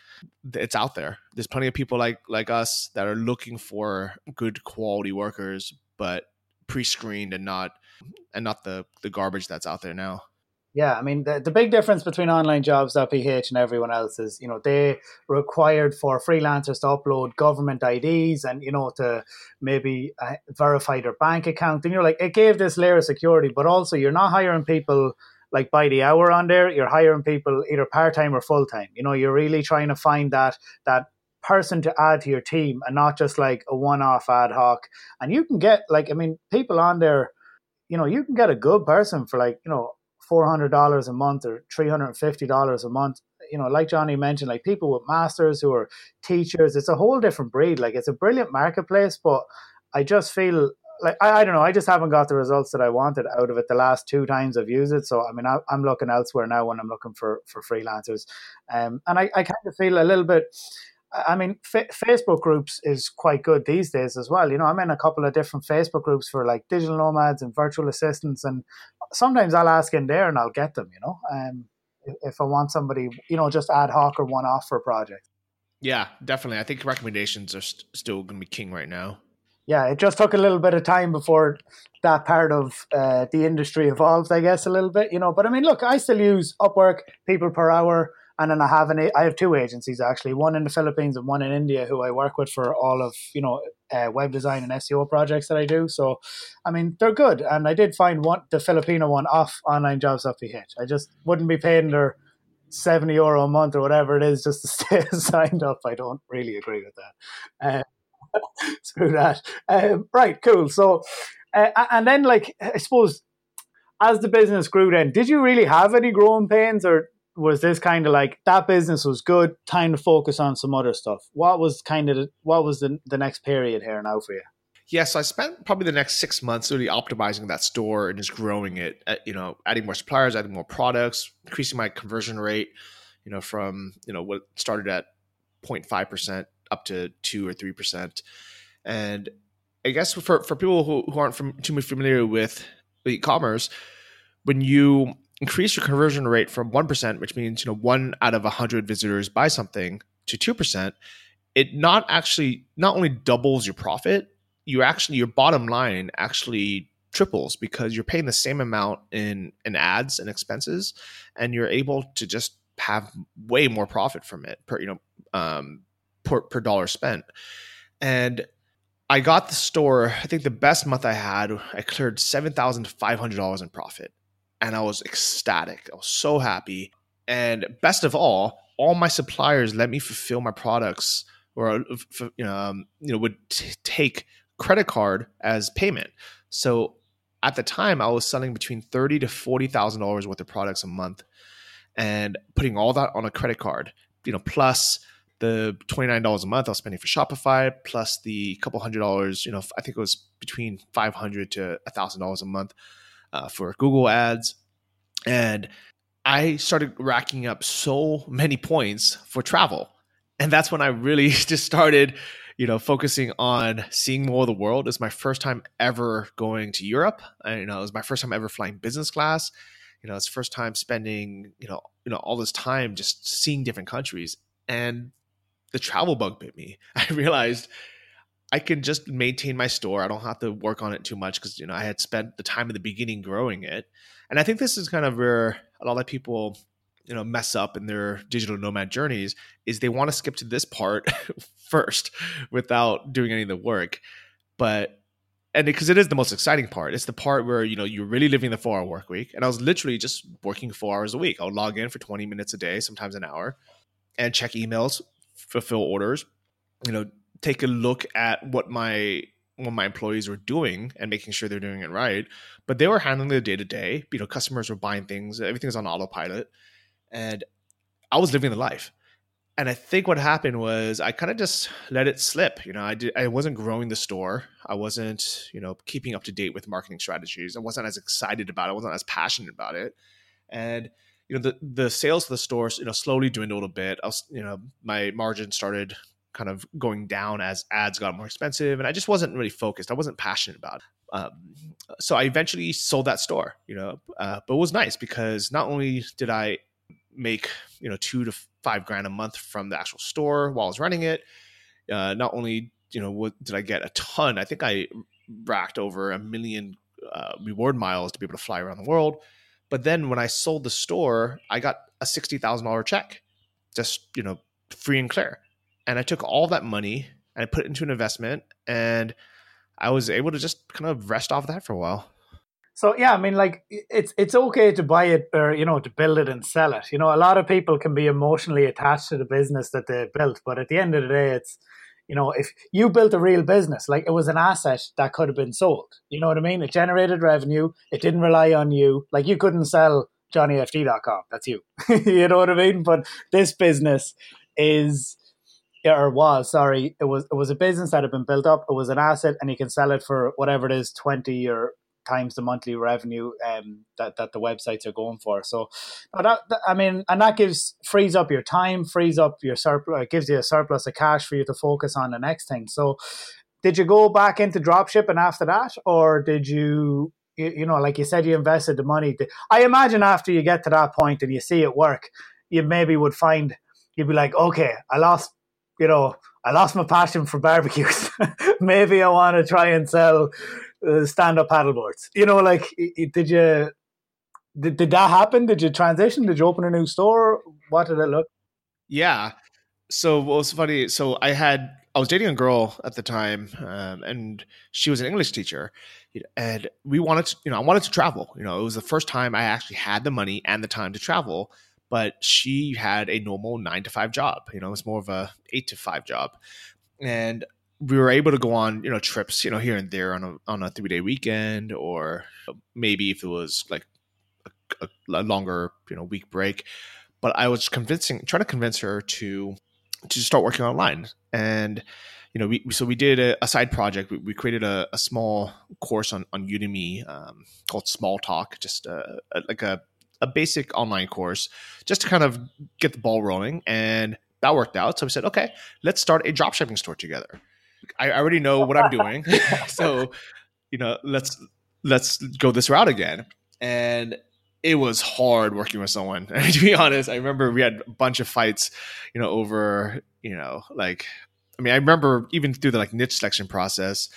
it's out there. There's plenty of people like like us that are looking for good quality workers, but pre-screened and not and not the the garbage that's out there now. Yeah, I mean the, the big difference between online jobs, jobs.ph and everyone else is, you know, they required for freelancers to upload government IDs and, you know, to maybe uh, verify their bank account. And you're like, it gave this layer of security, but also you're not hiring people like by the hour on there. You're hiring people either part time or full time. You know, you're really trying to find that that person to add to your team and not just like a one off ad hoc. And you can get like, I mean, people on there, you know, you can get a good person for like, you know, $400 a month or $350 a month. You know like johnny mentioned like people with masters who are teachers it's a whole different breed. Like it's a brilliant marketplace but i just feel like I, I don't know i just haven't got the results that i wanted out of it the last two times i've used it. So i mean I, am looking elsewhere now when i'm looking for for freelancers. Um, and I, I kind of feel a little bit I mean, Facebook groups is quite good these days as well. You know, I'm in a couple of different Facebook groups for like digital nomads and virtual assistants, and sometimes I'll ask in there and I'll get them. You know, um, if, if I want somebody, you know, just ad hoc or one off for a project. Yeah, definitely. I think recommendations are st- still going to be king right now. Yeah, it just took a little bit of time before that part of uh, the industry evolved, I guess, a little bit, you know. But I mean, look, I still use Upwork, people per hour and then I have an I have two agencies actually, one in the Philippines and one in India, who I work with for all of you know uh, web design and SEO projects that I do. So, I mean, they're good, and I did find one the Filipino one off onlinejobs.ph. I just wouldn't be paying their seventy euro a month or whatever it is just to stay signed up. I don't really agree with that. Uh, screw that. Um, right, cool. So, uh, and then like I suppose as the business grew, then did you really have any growing pains or was this kind of like that business was good time to focus on some other stuff. What was kind of what was the, the next period here now for you? Yes i spent probably the next six months really optimizing that store and just growing it uh, you know adding more suppliers adding more products increasing my conversion rate you know from you know what started at 0.5% up to 2 or 3% and i guess for, for people who, who aren't from, too much familiar with e-commerce when you increase your conversion rate from 1%, which means, you know, one out of 100 visitors buy something to 2%, it not actually, not only doubles your profit, you actually, your bottom line actually triples because you're paying the same amount in, in ads and expenses and you're able to just have way more profit from it per, you know, um, per, per dollar spent. And I got the store, I think the best month I had, I cleared $7,500 in profit and I was ecstatic. I was so happy. And best of all, all my suppliers let me fulfill my products or you know, um, you know would t- take credit card as payment. So at the time, I was selling between thirty to forty thousand dollars worth of products a month, and putting all that on a credit card. You know, plus the twenty nine dollars a month I was spending for Shopify, plus the couple hundred dollars. You know, I think it was between five hundred to thousand dollars a month uh, for Google Ads, and I started racking up so many points for travel, and that's when I really just started, you know, focusing on seeing more of the world. It's my first time ever going to Europe. I, you know, it was my first time ever flying business class. You know, it's first time spending, you know, you know, all this time just seeing different countries, and the travel bug bit me. I realized I can just maintain my store. I don't have to work on it too much because you know I had spent the time in the beginning growing it, and I think this is kind of where a lot of people you know mess up in their digital nomad journeys is they want to skip to this part first without doing any of the work, but and because it is the most exciting part, it's the part where you know you're really living the four hour work week, and I was literally just working four hours a week. I would log in for twenty minutes a day, sometimes an hour, and check emails, fulfill orders, you know take a look at what my what my employees were doing and making sure they're doing it right. But they were handling the day to day. You know, customers were buying things, everything everything's on autopilot, and I was living the life. And I think what happened was I kind of just let it slip. You know, I did I wasn't growing the store. I wasn't, you know, keeping up to date with marketing strategies. I wasn't as excited about it. I wasn't as passionate about it. And you know the the sales of the stores you know slowly dwindled a bit. I was you know my margin started kind of going down as ads got more expensive, and I just wasn't really focused. I wasn't passionate about it. Um, so I eventually sold that store, you know, uh, but it was nice because not only did I make you know two to five grand a month from the actual store while I was running it, uh, not only you know what did I get a ton. I think I racked over a million uh, reward miles to be able to fly around the world. But then when I sold the store, I got a sixty thousand dollar check, just you know, free and clear. And I took all that money and I put it into an investment, and I was able to just kind of rest off that for a while. So yeah, I mean, like it's it's okay to buy it or you know to build it and sell it. You know, a lot of people can be emotionally attached to the business that they built, but at the end of the day, it's you know, if you built a real business, like it was an asset that could have been sold. You know what I mean? It generated revenue. It didn't rely on you. Like you couldn't sell johnnyfd.com. That's you. you know what I mean? But this business is or was sorry it was it was a business that had been built up it was an asset and you can sell it for whatever it is 20 or times the monthly revenue um, that that the websites are going for. So, that, I mean, and that gives frees up your time, frees up your surplus, gives you a surplus of cash for you to focus on the next thing. So, did you go back into dropshipping after that, or did? You, you know, like you said, you invested the money. I imagine after you get to that point and you see it work, you maybe would find you'd be like, okay, I lost, you know, I lost my passion for barbecues. maybe I want to try and sell uh, stand up paddleboards. You know, like did you did, did that happen? Did you transition? Did you open a new store? What did it look? Yeah. So what was funny? So I had I was dating a girl at the time, um, and she was an English teacher, and we wanted to, you know, I wanted to travel. You know, it was the first time I actually had the money and the time to travel. But she had a normal nine to five job. You know, it was more of a eight to five job, and we were able to go on you know trips you know here and there on a on a three day weekend or maybe if it was like a, a, longer you know week break. But i was convincing trying to convince her to to start working online. And you know we so we did a, a side project. We, we created a, a, small course on on udemy um, called Smalltalk just a, like a, a basic online course just to kind of get the ball rolling and that worked out so we said okay let's start a dropshipping store together I already know what I'm doing. so, you know, let's let's go this route again. And it was hard working with someone. to be honest, I remember we had a bunch of fights, you know, over, you know, like I mean, I remember even through the like niche selection process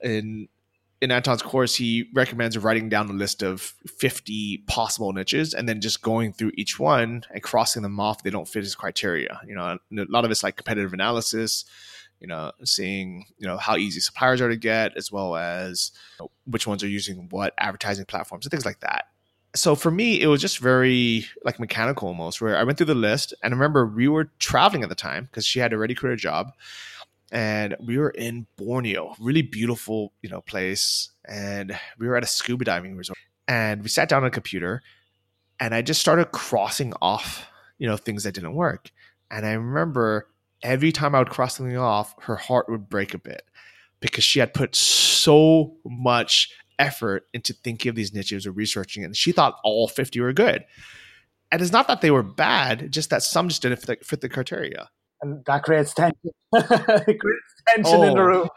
in in Anton's course, he recommends writing down a list of 50 possible niches and then just going through each one and crossing them off. If they don't fit his criteria. You know, a lot of it's like competitive analysis, you know, seeing you know how easy suppliers are to get, as well as you know, which ones are using what advertising platforms and things like that. So for me, it was just very like mechanical almost. Where I went through the list, and I remember we were traveling at the time because she had already quit her job, and we were in Borneo, really beautiful you know place, and we were at a scuba diving resort, and we sat down on a computer, and I just started crossing off you know things that didn't work, and I remember every time I would cross something off, her heart would break a bit because she had put so much effort into thinking of these niches or researching it. And she thought all 50 were good. And it's not that they were bad, just that some just didn't fit the, fit the criteria. And that creates tension. it creates tension oh. in the oh. room.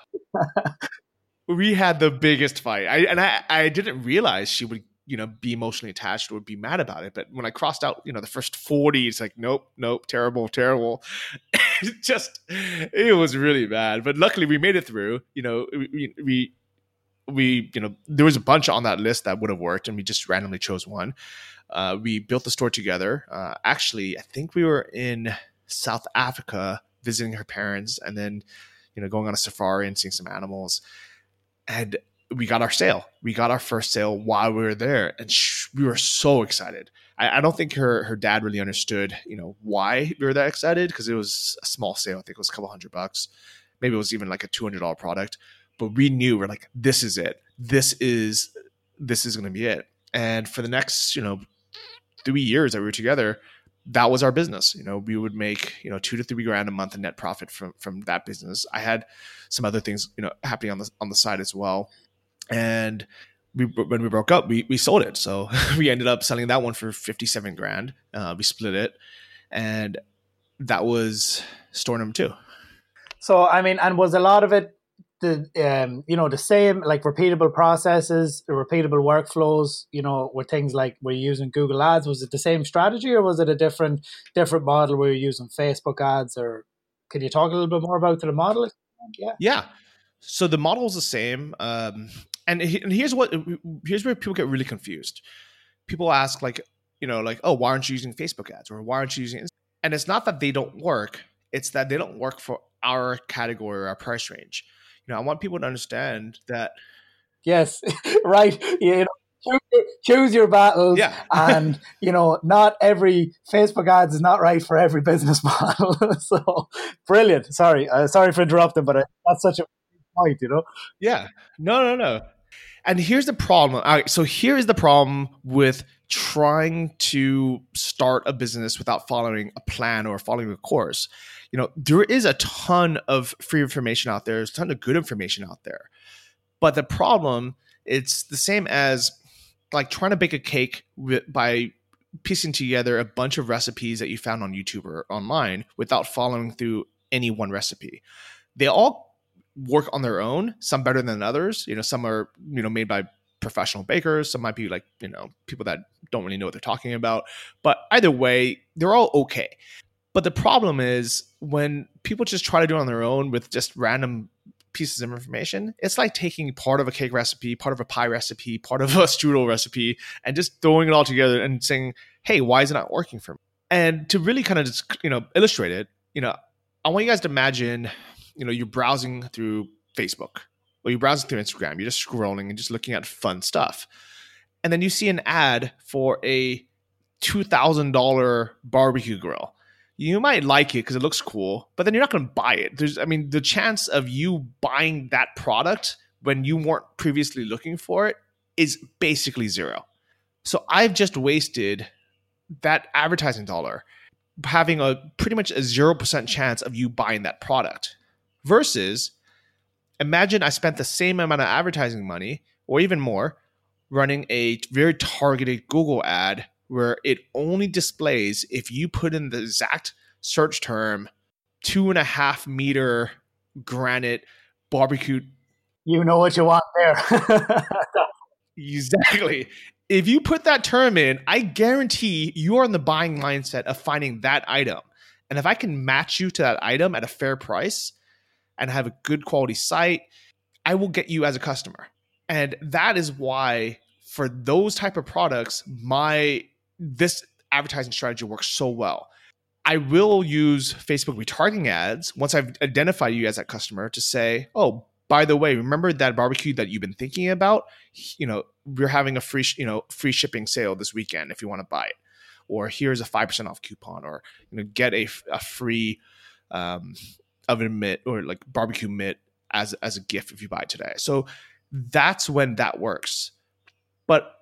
we had the biggest fight. I, and I, I didn't realize she would you know be emotionally attached or be mad about it but when i crossed out you know the first 40 it's like nope nope terrible terrible just it was really bad but luckily we made it through you know we, we we you know there was a bunch on that list that would have worked and we just randomly chose one uh, we built the store together uh, actually i think we were in south africa visiting her parents and then you know going on a safari and seeing some animals and we got our sale. We got our first sale while we were there, and sh- we were so excited. I, I, don't think her her dad really understood, you know, why we were that excited because it was a small sale. I think it was a couple hundred bucks. Maybe it was even like a two hundred dollar product. But we knew we're like, this is it. This is this is going to be it. And for the next, you know, three years that we were together, that was our business. You know, we would make you know two to three grand a month in net profit from from that business. I had some other things you know happening on the on the side as well and we, when we broke up, we, we sold it. So we ended up selling that one for 57 grand. Uh, we split it and that was store number two. So, I mean, and was a lot of it the um, you know the same like repeatable processes, repeatable workflows. You know, with things like we're using Google Ads. Was it the same strategy, or was it a different different model where you're using Facebook ads? Or can you talk a little bit more about the model? Yeah, yeah. So the model is the same, um, and and here's what here's where people get really confused. People ask like, you know, like, oh, why aren't you using Facebook ads, or why aren't you using? And it's not that they don't work; it's that they don't work for our category or our price range know, I want people to understand that. Yes, right. You know, choose your battles. Yeah. and, you know, not every Facebook ads is not right for every business model. so brilliant. Sorry. Uh, sorry for interrupting, but uh, that's such a point, you know? Yeah. No, no, no. And here's the problem. So here is the problem with trying to start a business without following a plan or following a course you know, there is a ton of free information out there. There's a ton of good information out there. But the problem, it's the same as like trying to bake a cake by piecing together a bunch of recipes that you found on YouTube or online without following through any one recipe. They all work on their own, some better than others. You know, some are, you know, made by professional bakers, some might be like, you know, people that don't really know what they're talking about. But either way, they're all okay. But the problem is when people just try to do it on their own with just random pieces of information, it's like taking part of a cake recipe, part of a pie recipe, part of a strudel recipe, and just throwing it all together and saying, "Hey, why is it not working for me?" And to really kind of just you know illustrate it, you know, I want you guys to imagine, you know, you're browsing through Facebook or you're browsing through Instagram, you're just scrolling and just looking at fun stuff, and then you see an ad for a two thousand dollar barbecue grill you might like it because it looks cool, but then you're not going to buy it. There's, I mean, the chance of you buying that product when you weren't previously looking for it is basically zero. So I've just wasted that advertising dollar having a pretty much a 0% chance of you buying that product versus imagine I spent the same amount of advertising money or even more running a very targeted Google ad where it only displays if you put in the exact search term two and a half meter granite barbecue. You know what you want there. exactly. If you put that term in, I guarantee you are in the buying mindset of finding that item. And if I can match you to that item at a fair price and have a good quality site, I will get you as a customer. And that is why for those type of products, my this advertising strategy works so well. I will use Facebook retargeting ads once I've identified you as that customer to say, oh, by the way, remember that barbecue that you've been thinking about? You know, we're having a free, you know, free shipping sale this weekend if you want to buy it, or here's a five percent off coupon, or you know, get a, a free um, oven mitt or like barbecue mitt as as a gift if you buy today. So that's when that works. But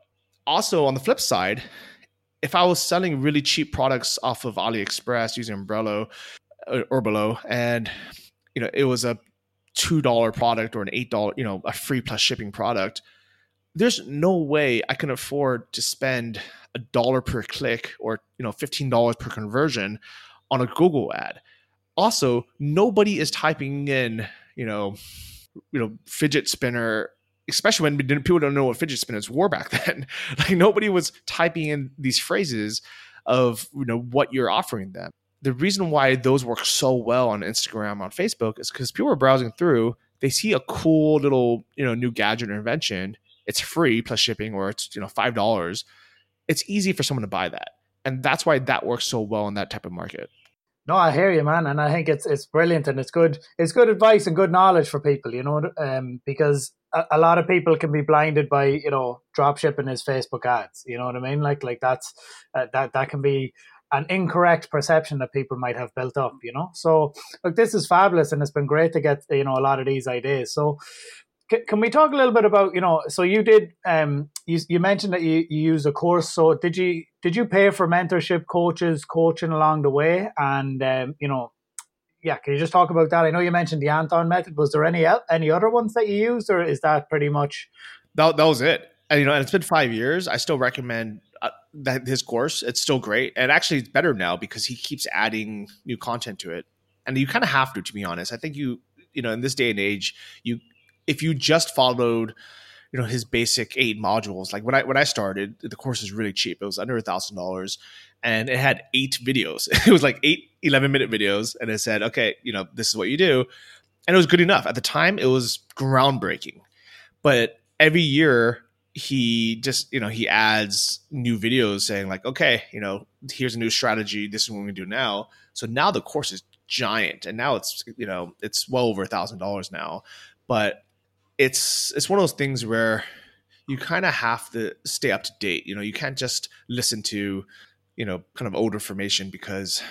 also on the flip side, if I was selling really cheap products off of AliExpress using Oberlo uh, Oberlo, and you know it was a two dollar product or an eight dollar, you know, a free plus shipping product, there's no way I can afford to spend a dollar per click or you know fifteen dollars per conversion on a Google ad. Also, nobody is typing in, you know, you know, fidget spinner especially when people don't know what fidget spinners were back then. like nobody was typing in these phrases of you know what you're offering them. The reason why those work so well on Instagram, on Facebook, is because people are browsing through, they see a cool little you know new gadget or invention. It's free plus shipping, or it's you know five dollars. It's easy for someone to buy that, and that's why that works so well in that type of market. No, I hear you, man, and I think it's it's brilliant and it's good. It's good advice and good knowledge for people, you know, um, because a, a, lot of people can be blinded by you know drop shipping his Facebook ads. You know what I mean? Like like that's uh, that that can be an incorrect perception that people might have built up. You know, so look, this is fabulous, and it's been great to get you know a lot of these ideas. So can we talk a little bit about you know so you did um you, you mentioned that you, you use a course so did you did you pay for mentorship coaches coaching along the way and um, you know yeah can you just talk about that i know you mentioned the anton method was there any any other ones that you used or is that pretty much that, that was it and, you know, and it's been five years. I still recommend uh, that his course. It's still great, and actually, it's better now because he keeps adding new content to it. And you kind of have to, to be honest. I think you, you know, in this day and age, you if you just followed you know his basic eight modules like when i when i started the course was really cheap. It was under a thousand dollars and it had eight videos. It was like eight 11 minute videos and it said okay you know this is what you do. And it was good enough. At the time it was groundbreaking. But every year he just you know he adds new videos saying like okay you know here's a new strategy. This is what we do now. So now the course is giant and now it's you know it's well over a thousand dollars now. But it's it's one of those things where you kind of have to stay up to date. You know, you can't just listen to, you know, kind of old information because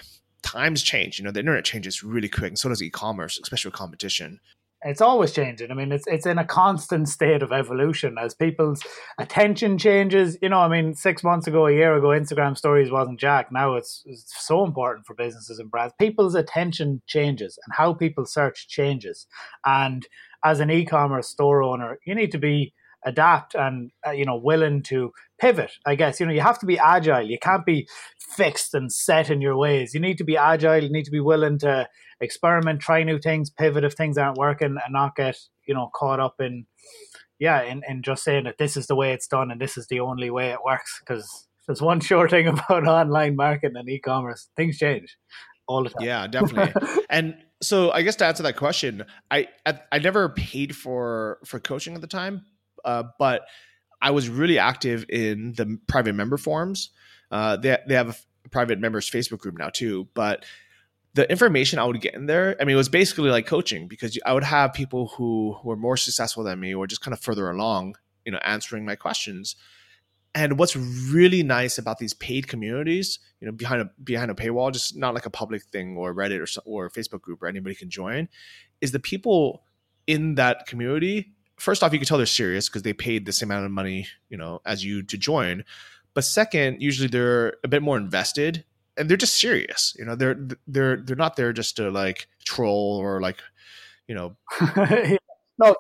times change. You know, the internet changes really quick, and so does e-commerce, especially with competition. It's always changing. I mean, it's it's in a constant state of evolution as people's attention changes. You know, I mean, six months ago, a year ago, Instagram stories wasn't jack. Now it's, it's so important for businesses and brands. People's attention changes, and how people search changes, and as an e-commerce store owner, you need to be adapt and uh, you know willing to pivot. I guess you know you have to be agile. You can't be fixed and set in your ways. You need to be agile. You need to be willing to experiment, try new things, pivot if things aren't working, and not get you know caught up in yeah in, in just saying that this is the way it's done and this is the only way it works because there's one sure thing about online marketing and e-commerce things change all the time yeah definitely and so I guess to answer that question, I, I, I never paid for for coaching at the time, uh, but I was really active in the private member forums. Uh, they they have a private members Facebook group now too, but the information I would get in there, I mean, it was basically like coaching because I would have people who were more successful than me or just kind of further along, you know, answering my questions. And what's really nice about these paid communities, you know, behind a behind a paywall, just not like a public thing or Reddit or or Facebook group where anybody can join, is the people in that community. First off, you can tell they're serious because they paid the same amount of money, you know, as you to join. But second, usually they're a bit more invested and they're just serious. You know, they're they're they're not there just to like troll or like, you know. no,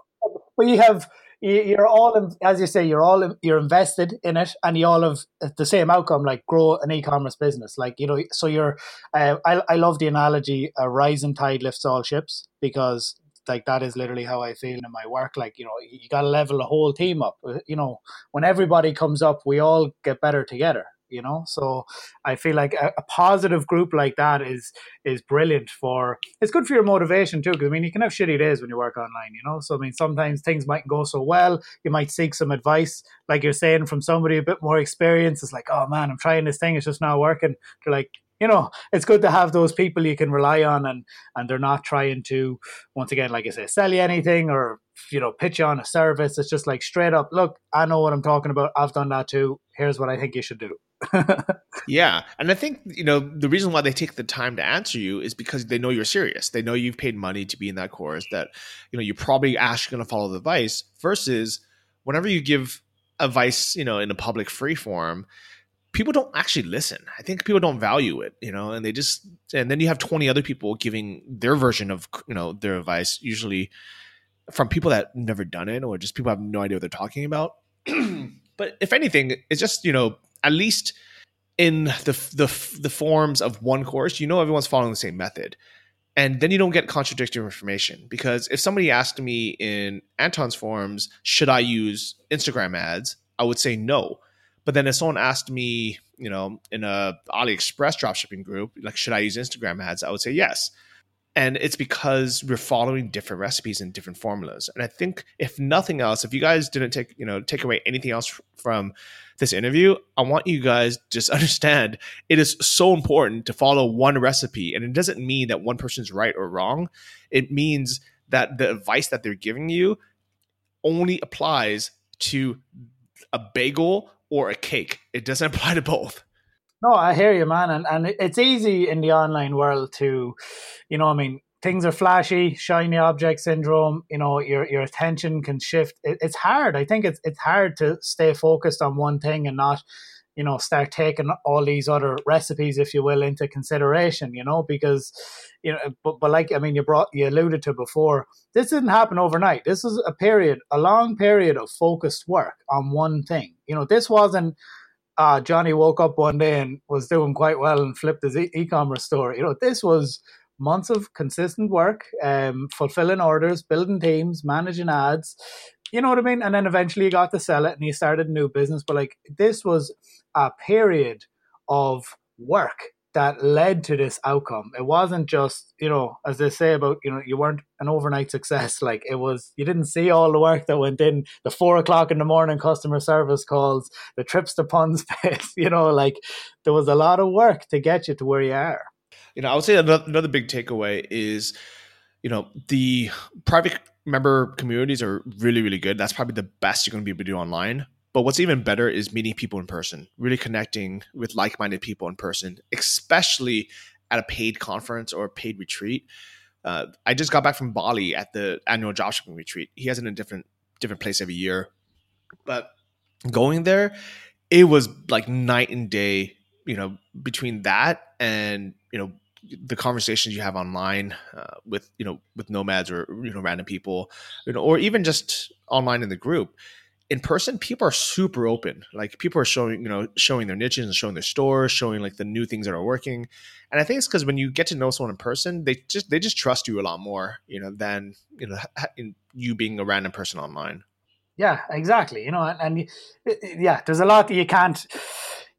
we have you're all as you say you're all you're invested in it and you all have the same outcome like grow an e-commerce business like you know so you're uh, I, I love the analogy a rising tide lifts all ships because like that is literally how I feel in my work. Like, you know, you got to level the whole team up. You know, when everybody comes up, we all get better together you know? So i feel like a, a, positive group like that is is brilliant for it's good for your motivation too because i mean you can have shitty days when you work online you know? So i mean sometimes things might go so well you might seek some advice like you're saying from somebody a bit more experienced it's like oh man i'm trying this thing it's just not working. They're like you know it's good to have those people you can rely on and and they're not trying to once again like i say sell you anything or you know pitch you on a service. It's just like straight up look i know what i'm talking about i've done that too here's what i think you should do yeah. And I think, you know, the reason why they take the time to answer you is because they know you're serious. They know you've paid money to be in that course, that, you know, you're probably actually going to follow the advice versus whenever you give advice, you know, in a public free form, people don't actually listen. I think people don't value it, you know, and they just, and then you have 20 other people giving their version of, you know, their advice, usually from people that never done it or just people have no idea what they're talking about. but if anything, it's just, you know, at least in the the the forms of one course, you know everyone's following the same method. And then you don't get contradictory information because if somebody asked me in Anton's forums, should I use Instagram ads? I would say no. But then if someone asked me, you know, in a AliExpress dropshipping group, like should I use Instagram ads? I would say yes. And it's because we're following different recipes and different formulas. And I think if nothing else, if you guys didn't take, you know, take away anything else from this interview, I want you guys just understand it is so important to follow one recipe. And it doesn't mean that one person's right or wrong. It means that the advice that they're giving you only applies to a bagel or a cake. It doesn't apply to both. No, I hear you, man. And, and it's easy in the online world to, you know, I mean, things are flashy, shiny object syndrome. You know, your your attention can shift. It, it's hard. I think it's it's hard to stay focused on one thing and not you know start taking all these other recipes if you will into consideration you know because you know but, but like i mean you brought you alluded to before this didn't happen overnight this is a period a long period of focused work on one thing you know this wasn't uh, Johnny woke up one day and was doing quite well and flipped his e- commerce store. You know, this was months of consistent work, um, fulfilling orders, building teams, managing ads. You know what I mean? And then eventually he got to sell it and he started a new business. But like this was a period of work that led to this outcome. It wasn't just, you know, as they say about, you know, you weren't an overnight success. Like it was, you didn't see all the work that went in, the four o'clock in the morning customer service calls, the trips to Punspace, you know, like there was a lot of work to get you to where you are. You know, I would say another, another big takeaway is, you know, the private member communities are really, really good. That's probably the best you're going to be able to do online. But what's even better is meeting people in person, really connecting with like minded people in person, especially at a paid conference or a paid retreat. Uh, I just got back from Bali at the annual dropshipping retreat. He has it in a different different place every year, but going there, it was like night and day. You know, between that and you know the conversations you have online uh, with you know with nomads or you know random people, you know, or even just online in the group in person people are super open. Like people are showing you know showing their niches and showing their stores showing like the new things that are working. And i think it's because when you get to know someone in person they just they just trust you a lot more you know than you know you being a random person online. Yeah exactly. You know and, and yeah there's a lot that you can't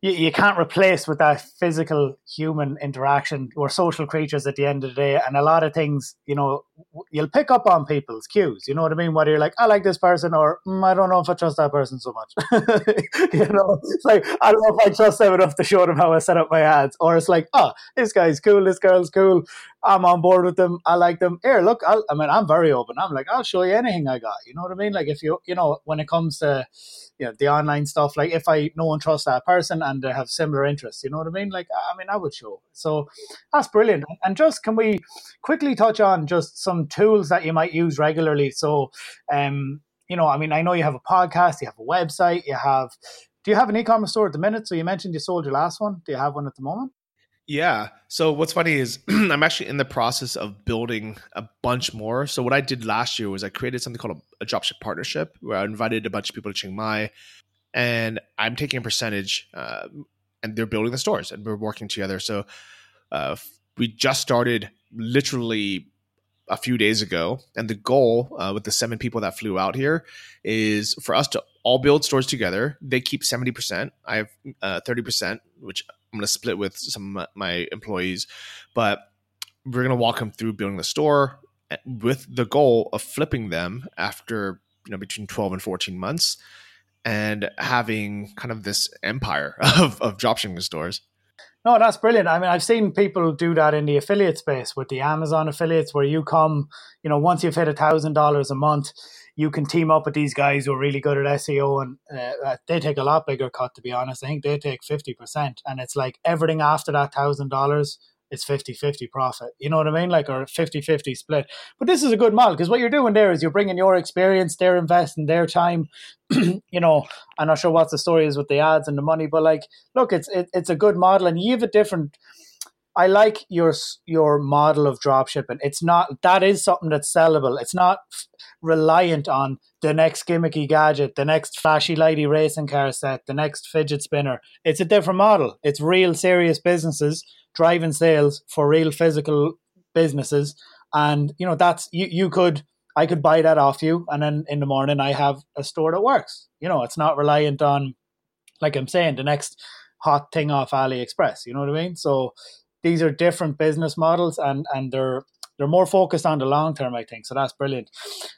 you, you can't replace with that physical human interaction. We're social creatures at the end of the day, and a lot of things, you know, you'll pick up on people's cues. You know what I mean? Whether you're like, I like this person, or mm, I don't know if I trust that person so much. you know, it's like I don't know if I trust them enough to show them how I set up my ads, or it's like, oh, this guy's cool, this girl's cool. I'm on board with them. I like them. Here, look, I'll, I mean, I'm very open. I'm like, I'll show you anything I got. You know what I mean? Like if you, you know, when it comes to, you know, the online stuff, like if I no one trusts that person and they have similar interests, you know what I mean? Like, I mean, I would show. So that's brilliant. And just can we quickly touch on just some tools that you might use regularly? So, um, you know, I mean, I know you have a podcast, you have a website, you have. Do you have an e-commerce store at the minute? So you mentioned you sold your last one. Do you have one at the moment? Yeah. So what's funny is I'm actually in the process of building a bunch more. So what I did last year was I created something called a, a dropship partnership where I invited a bunch of people to Chiang Mai, and I'm taking a percentage, uh, and they're building the stores, and we're working together. So uh, we just started literally a few days ago, and the goal uh, with the seven people that flew out here is for us to all build stores together. They keep seventy percent. I have uh, thirty percent, which I'm going to split with some of my employees, but we're going to walk them through building the store eh, with the goal of flipping them after you know between 12 and 14 months and having kind of this empire of, of dropshipping stores. No, that's brilliant. I mean, I've seen people do that in the affiliate space with the Amazon affiliates, where you come, you know, once you've hit a thousand dollars a month, you can team up with these guys who are really good at SEO, and uh, uh, they take a lot bigger cut. To be honest, I think they take fifty percent, and it's like everything after that thousand dollars it's 50-50 profit. You know what i mean? Like or 50-50 split. But this is a good model because what you're doing there is you're bringing your experience they're investing their time you know. I'm not sure what the story is with the ads and the money but like look it's it, it's a good model and you have a different I like your your model of drop shipping. It's not that is something that's sellable. It's not reliant on the next gimmicky gadget, the next flashy lighty racing car set, the next fidget spinner. It's a different model. It's real serious businesses driving sales for real physical businesses, and you know that's you you could I could buy that off you, and then in the morning I have a store that works. You know, it's not reliant on like I'm saying the next hot thing off AliExpress. You know what I mean? So these are different business models and and they're they're more focused on the long term, I think. So that's brilliant.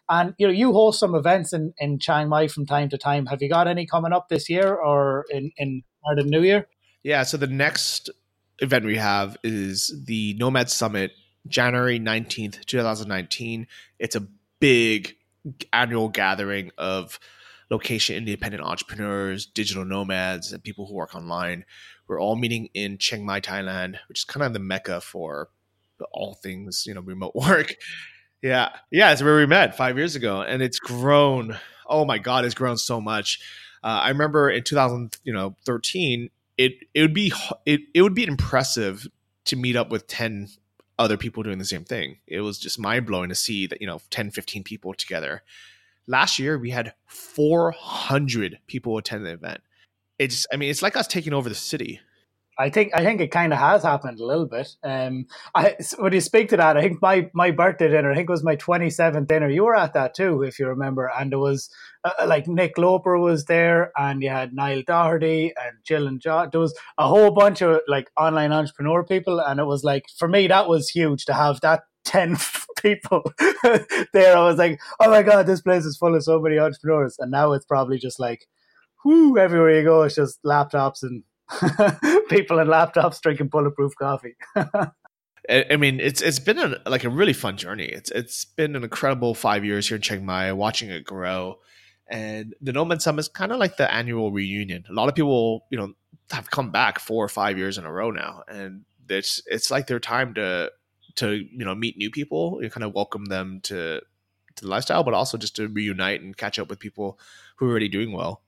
And you know, you host some events in, in Chiang Mai from time to time. Have you got any coming up this year or in in or the new year? Yeah. So the next event we have is the Nomad Summit, January nineteenth, two thousand nineteen. It's a big annual gathering of location independent entrepreneurs, digital nomads, and people who work online. We're all meeting in Chiang Mai, Thailand, which is kind of the mecca for all things, you know, remote work. Yeah. Yeah. It's where we met five years ago. And it's grown. Oh my God, it's grown so much. Uh, I remember in 2000, you know, 13, it it would be it, it would be impressive to meet up with 10 other people doing the same thing. It was just mind blowing to see that, you know, 10, 15 people together. Last year, we had 400 people attend the event. It's, I mean, it's like us taking over the city. I think I think it kind of has happened a little bit. Um, I when you speak to that, I think my my birthday dinner, I think it was my twenty seventh dinner. You were at that too, if you remember, and there was uh, uh, like Nick Loper was there, and you had Niall Doherty and Jill and John. There was a whole bunch of like online entrepreneur people, and it was like for me that was huge to have that 10 people there. I was like, oh my God, this place is full of so many entrepreneurs. And now it's probably just like, whoo, everywhere you go, it's just laptops and people in laptops drinking bulletproof coffee. I mean, it's it's been a, like a really fun journey. It's it's been an incredible five years here in Chiang Mai, watching it grow. And the Nomad Summit is kind of like the annual reunion. A lot of people, you know, have come back four or five years in a row now, and it's it's like their time to to you know meet new people. You kind of welcome them to to the lifestyle, but also just to reunite and catch up with people who are already doing well.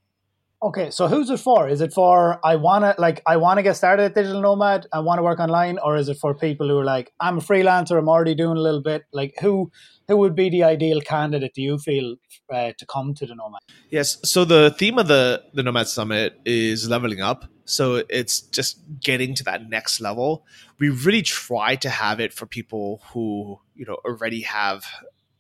Okay, so who's it for? Is it for I want to like I want to get started at digital nomad, I want to work online, or is it for people who are like I'm a freelancer, I'm already doing a little bit? Like who who would be the ideal candidate? Do you feel uh, to come to the nomad? Yes. So the theme of the the Nomad Summit is leveling up. So it's just getting to that next level. We really try to have it for people who you know already have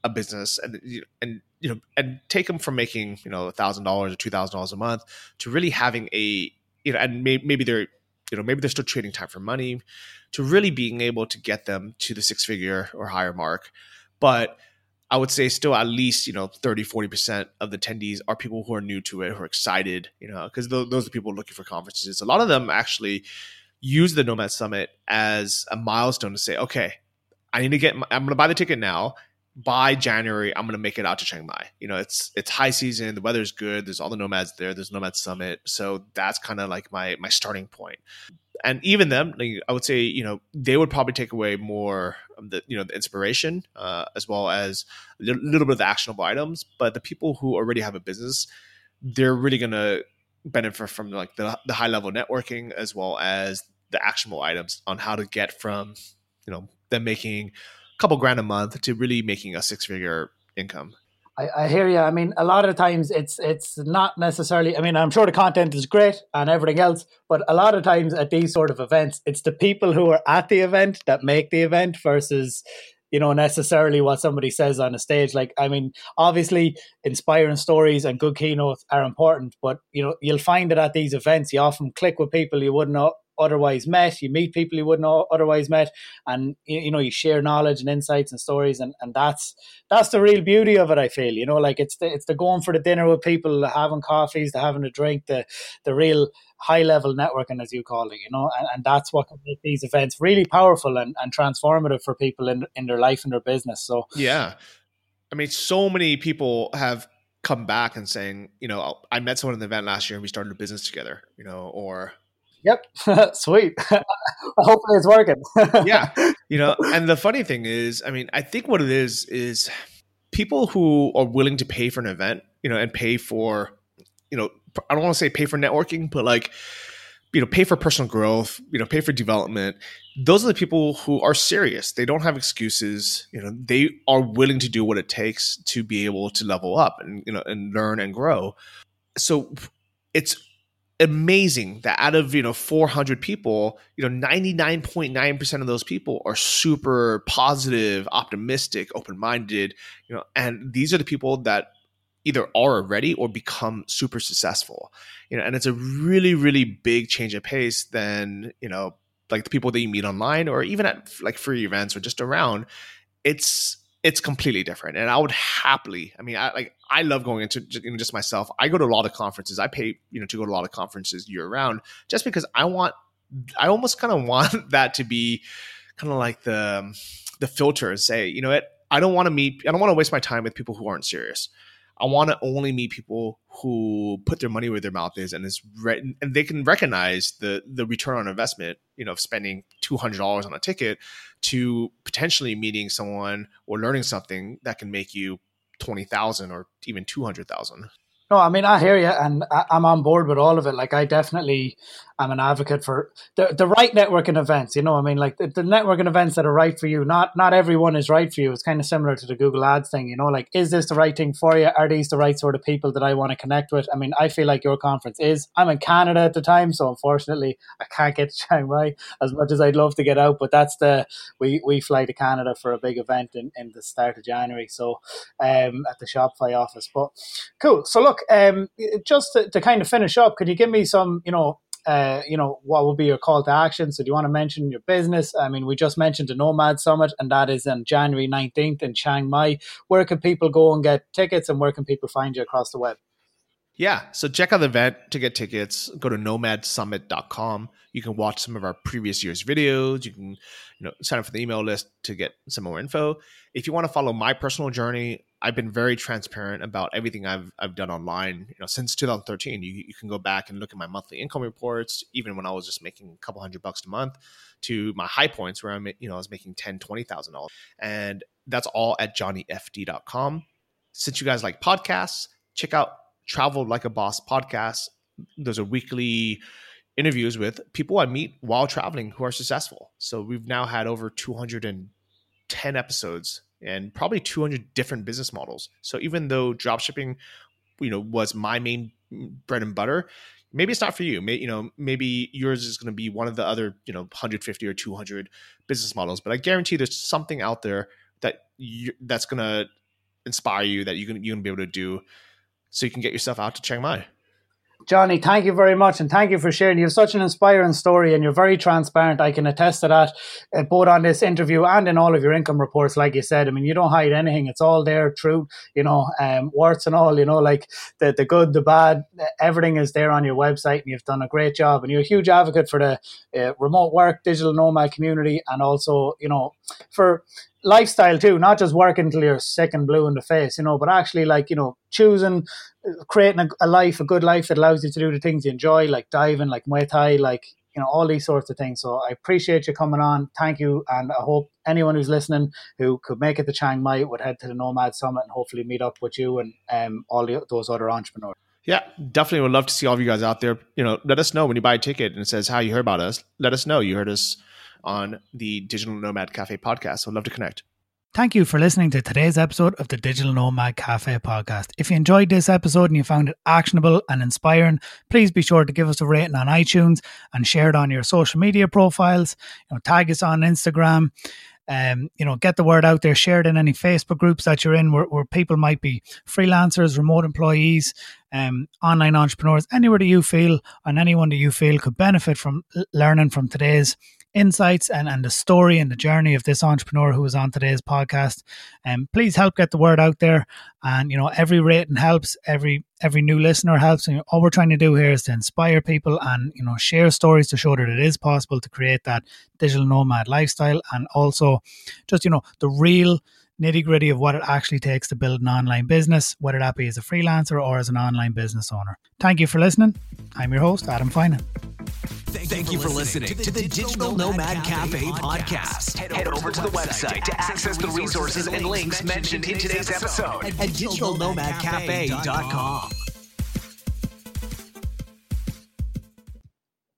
a business and and you know and take them from making you know a thousand dollars or two thousand dollars a month to really having a you know and may, maybe they're you know maybe they're still trading time for money to really being able to get them to the six figure or higher mark. But i would say still at least you know 30 40% of the attendees are people who are new to it who are excited you know because those, those are people looking for conferences. A lot of them actually use the nomad summit as a milestone to say okay i need to get my, i'm going to buy the ticket now by January, I'm gonna make it out to Chiang Mai. You know, it's it's high season, the weather's good, there's all the nomads there, there's Nomad Summit, so that's kind of like my my starting point. And even them, like, I would say, you know, they would probably take away more of the you know the inspiration uh, as well as a little, little bit of the actionable items. But the people who already have a business, they're really gonna benefit from like the, the high level networking as well as the actionable items on how to get from you know them making couple grand a month to really making a six figure income. I, I, hear you. I mean, a lot of times it's it's not necessarily. I mean, I'm sure the content is great and everything else, but a lot of times at these sort of events, it's the people who are at the event that make the event versus you know necessarily what somebody says on a stage like i mean obviously inspiring stories and good keynotes are important but you know you'll find that at these events you often click with people you wouldn't otherwise met. You meet people you wouldn't otherwise met, and you, know you share knowledge and insights and stories, and, and that's that's the real beauty of it. I feel you know like it's the it's the going for the dinner with people, having coffees, the having a drink, the the real high level networking as you call it. You know, and, and that's what can make these events really powerful and, and transformative for people in in their life and their business. So yeah, I mean, so many people have come back and saying, you know, oh, I met someone in the event last year and we started a business together, you know, or Yep. Sweet. Hopefully it's working. yeah. You know, and the funny thing is, I mean, I think what it is is people who are willing to pay for an event, you know, and pay for, you know, I don't want to say pay for networking, but like, you know, pay for personal growth, you know, pay for development. Those are the people who are serious. They don't have excuses. You know, they are willing to do what it takes to be able to level up and, you know, and learn and grow. So it's amazing that out of you know 400 people you know 99.9% of those people are super positive optimistic open-minded you know and these are the people that either are already or become super successful. You know and it's a really really big change of pace than you know like the people that you meet online or even at like free events or just around. It's it's completely different. And I would happily, I mean, I like, I love going into you know, just myself. I go to a lot of conferences. I pay, you know, to go to a lot of conferences year round just because I want, I almost kind of want that to be kind of like the, the filter and say, you know what, I don't want to meet, I don't want to waste my time with people who aren't serious. I want to only meet people who put their money where their mouth is and is re- and they can recognize the the return on investment, you know, of spending two hundred dollars on a ticket to potentially meeting someone or learning something that can make you twenty thousand or even two hundred thousand. No, I mean I hear you, and I, I'm on board with all of it. Like I definitely I'm an advocate for the, the right networking events. You know, I mean, like the, the, networking events that are right for you. Not not everyone is right for you. It's kind of similar to the Google Ads thing. You know, like is this the right thing for you? Are these the right sort of people that I want to connect with? I mean, I feel like your conference is. I'm in Canada at the time, so unfortunately, I can't get to Chiang Mai as much as I'd love to get out. But that's the we we fly to Canada for a big event in, in the start of January. So um, at the Shopify office. But cool. So look, um, just to, to kind of finish up, could you give me some, you know, uh, you know, what would be your call to action? So, do you want to mention your business? I mean, we just mentioned the Nomad Summit, and that is on January 19th in Chiang Mai. Where can people go and get tickets, and where can people find you across the web? Yeah, so check out the event to get tickets. Go to nomadsummit.com. You can watch some of our previous year's videos. You can, you know, sign up for the email list to get some more info. If you want to follow my personal journey, I've been very transparent about everything I've I've done online. You know, since 2013, you, you can go back and look at my monthly income reports, even when I was just making a couple hundred bucks a month, to my high points where I'm you know I was making ten, twenty thousand dollars, and that's all at johnnyfd.com. Since you guys like podcasts, check out Travel Like a Boss podcast. Those are weekly interviews with people I meet while traveling who are successful. So we've now had over 210 episodes and probably 200 different business models. So even though dropshipping, you know, was my main bread and butter, maybe it's not for you. Maybe, you know, maybe yours is going to be one of the other, you know, 150 or 200 business models. But I guarantee there's something out there that you, that's going to inspire you that you can you can be able to do, so you can get yourself out to Chiang Mai. Johnny, thank you very much, and thank you for sharing. You have such an inspiring story, and you're very transparent. I can attest to that, uh, both on this interview and in all of your income reports. Like you said, I mean, you don't hide anything; it's all there, true. You know, um, warts and all. You know, like the the good, the bad, everything is there on your website, and you've done a great job. And you're a huge advocate for the uh, remote work, digital nomad community, and also, you know, for lifestyle too, not just working until you're sick and blue in the face, you know, but actually like, you know, choosing, creating a, a, life, a good life that allows you to do the things you enjoy, like diving, like Muay Thai, like, you know, all these sorts of things. So I appreciate you coming on. Thank you. And I hope anyone who's listening who could make it to Chiang Mai would head to the Nomad Summit and hopefully meet up with you and um, all the, those other entrepreneurs. Yeah, definitely would love to see all of you guys out there. You know, let us know when you buy a ticket and it says how you heard about us. Let us know you heard us on the Digital Nomad Cafe podcast. So I'd love to connect. Thank you for listening to today's episode of the Digital Nomad Cafe podcast. If you enjoyed this episode and you found it actionable and inspiring, please be sure to give us a rating on iTunes and share it on your social media profiles. You know, tag us on Instagram. Um, you know, get the word out there. Share it in any Facebook groups that you're in, where, where people might be freelancers, remote employees, um, online entrepreneurs, anywhere that you feel and anyone that you feel could benefit from learning from today's insights and, and the story and the journey of this entrepreneur who was on today's podcast. And um, please help get the word out there. And you know, every rating helps, every every new listener helps. And all we're trying to do here is to inspire people and you know share stories to show that it is possible to create that digital nomad lifestyle and also just you know the real nitty gritty of what it actually takes to build an online business, whether that be as a freelancer or as an online business owner. Thank you for listening. I'm your host, Adam Finan. Thank, Thank you, for listening, listening to the, to the Digital, Digital Nomad, Nomad Cafe, Cafe podcast. Head, Head over to the website to access the resources and links mentioned in today's episode at digitalnomadcafe.com.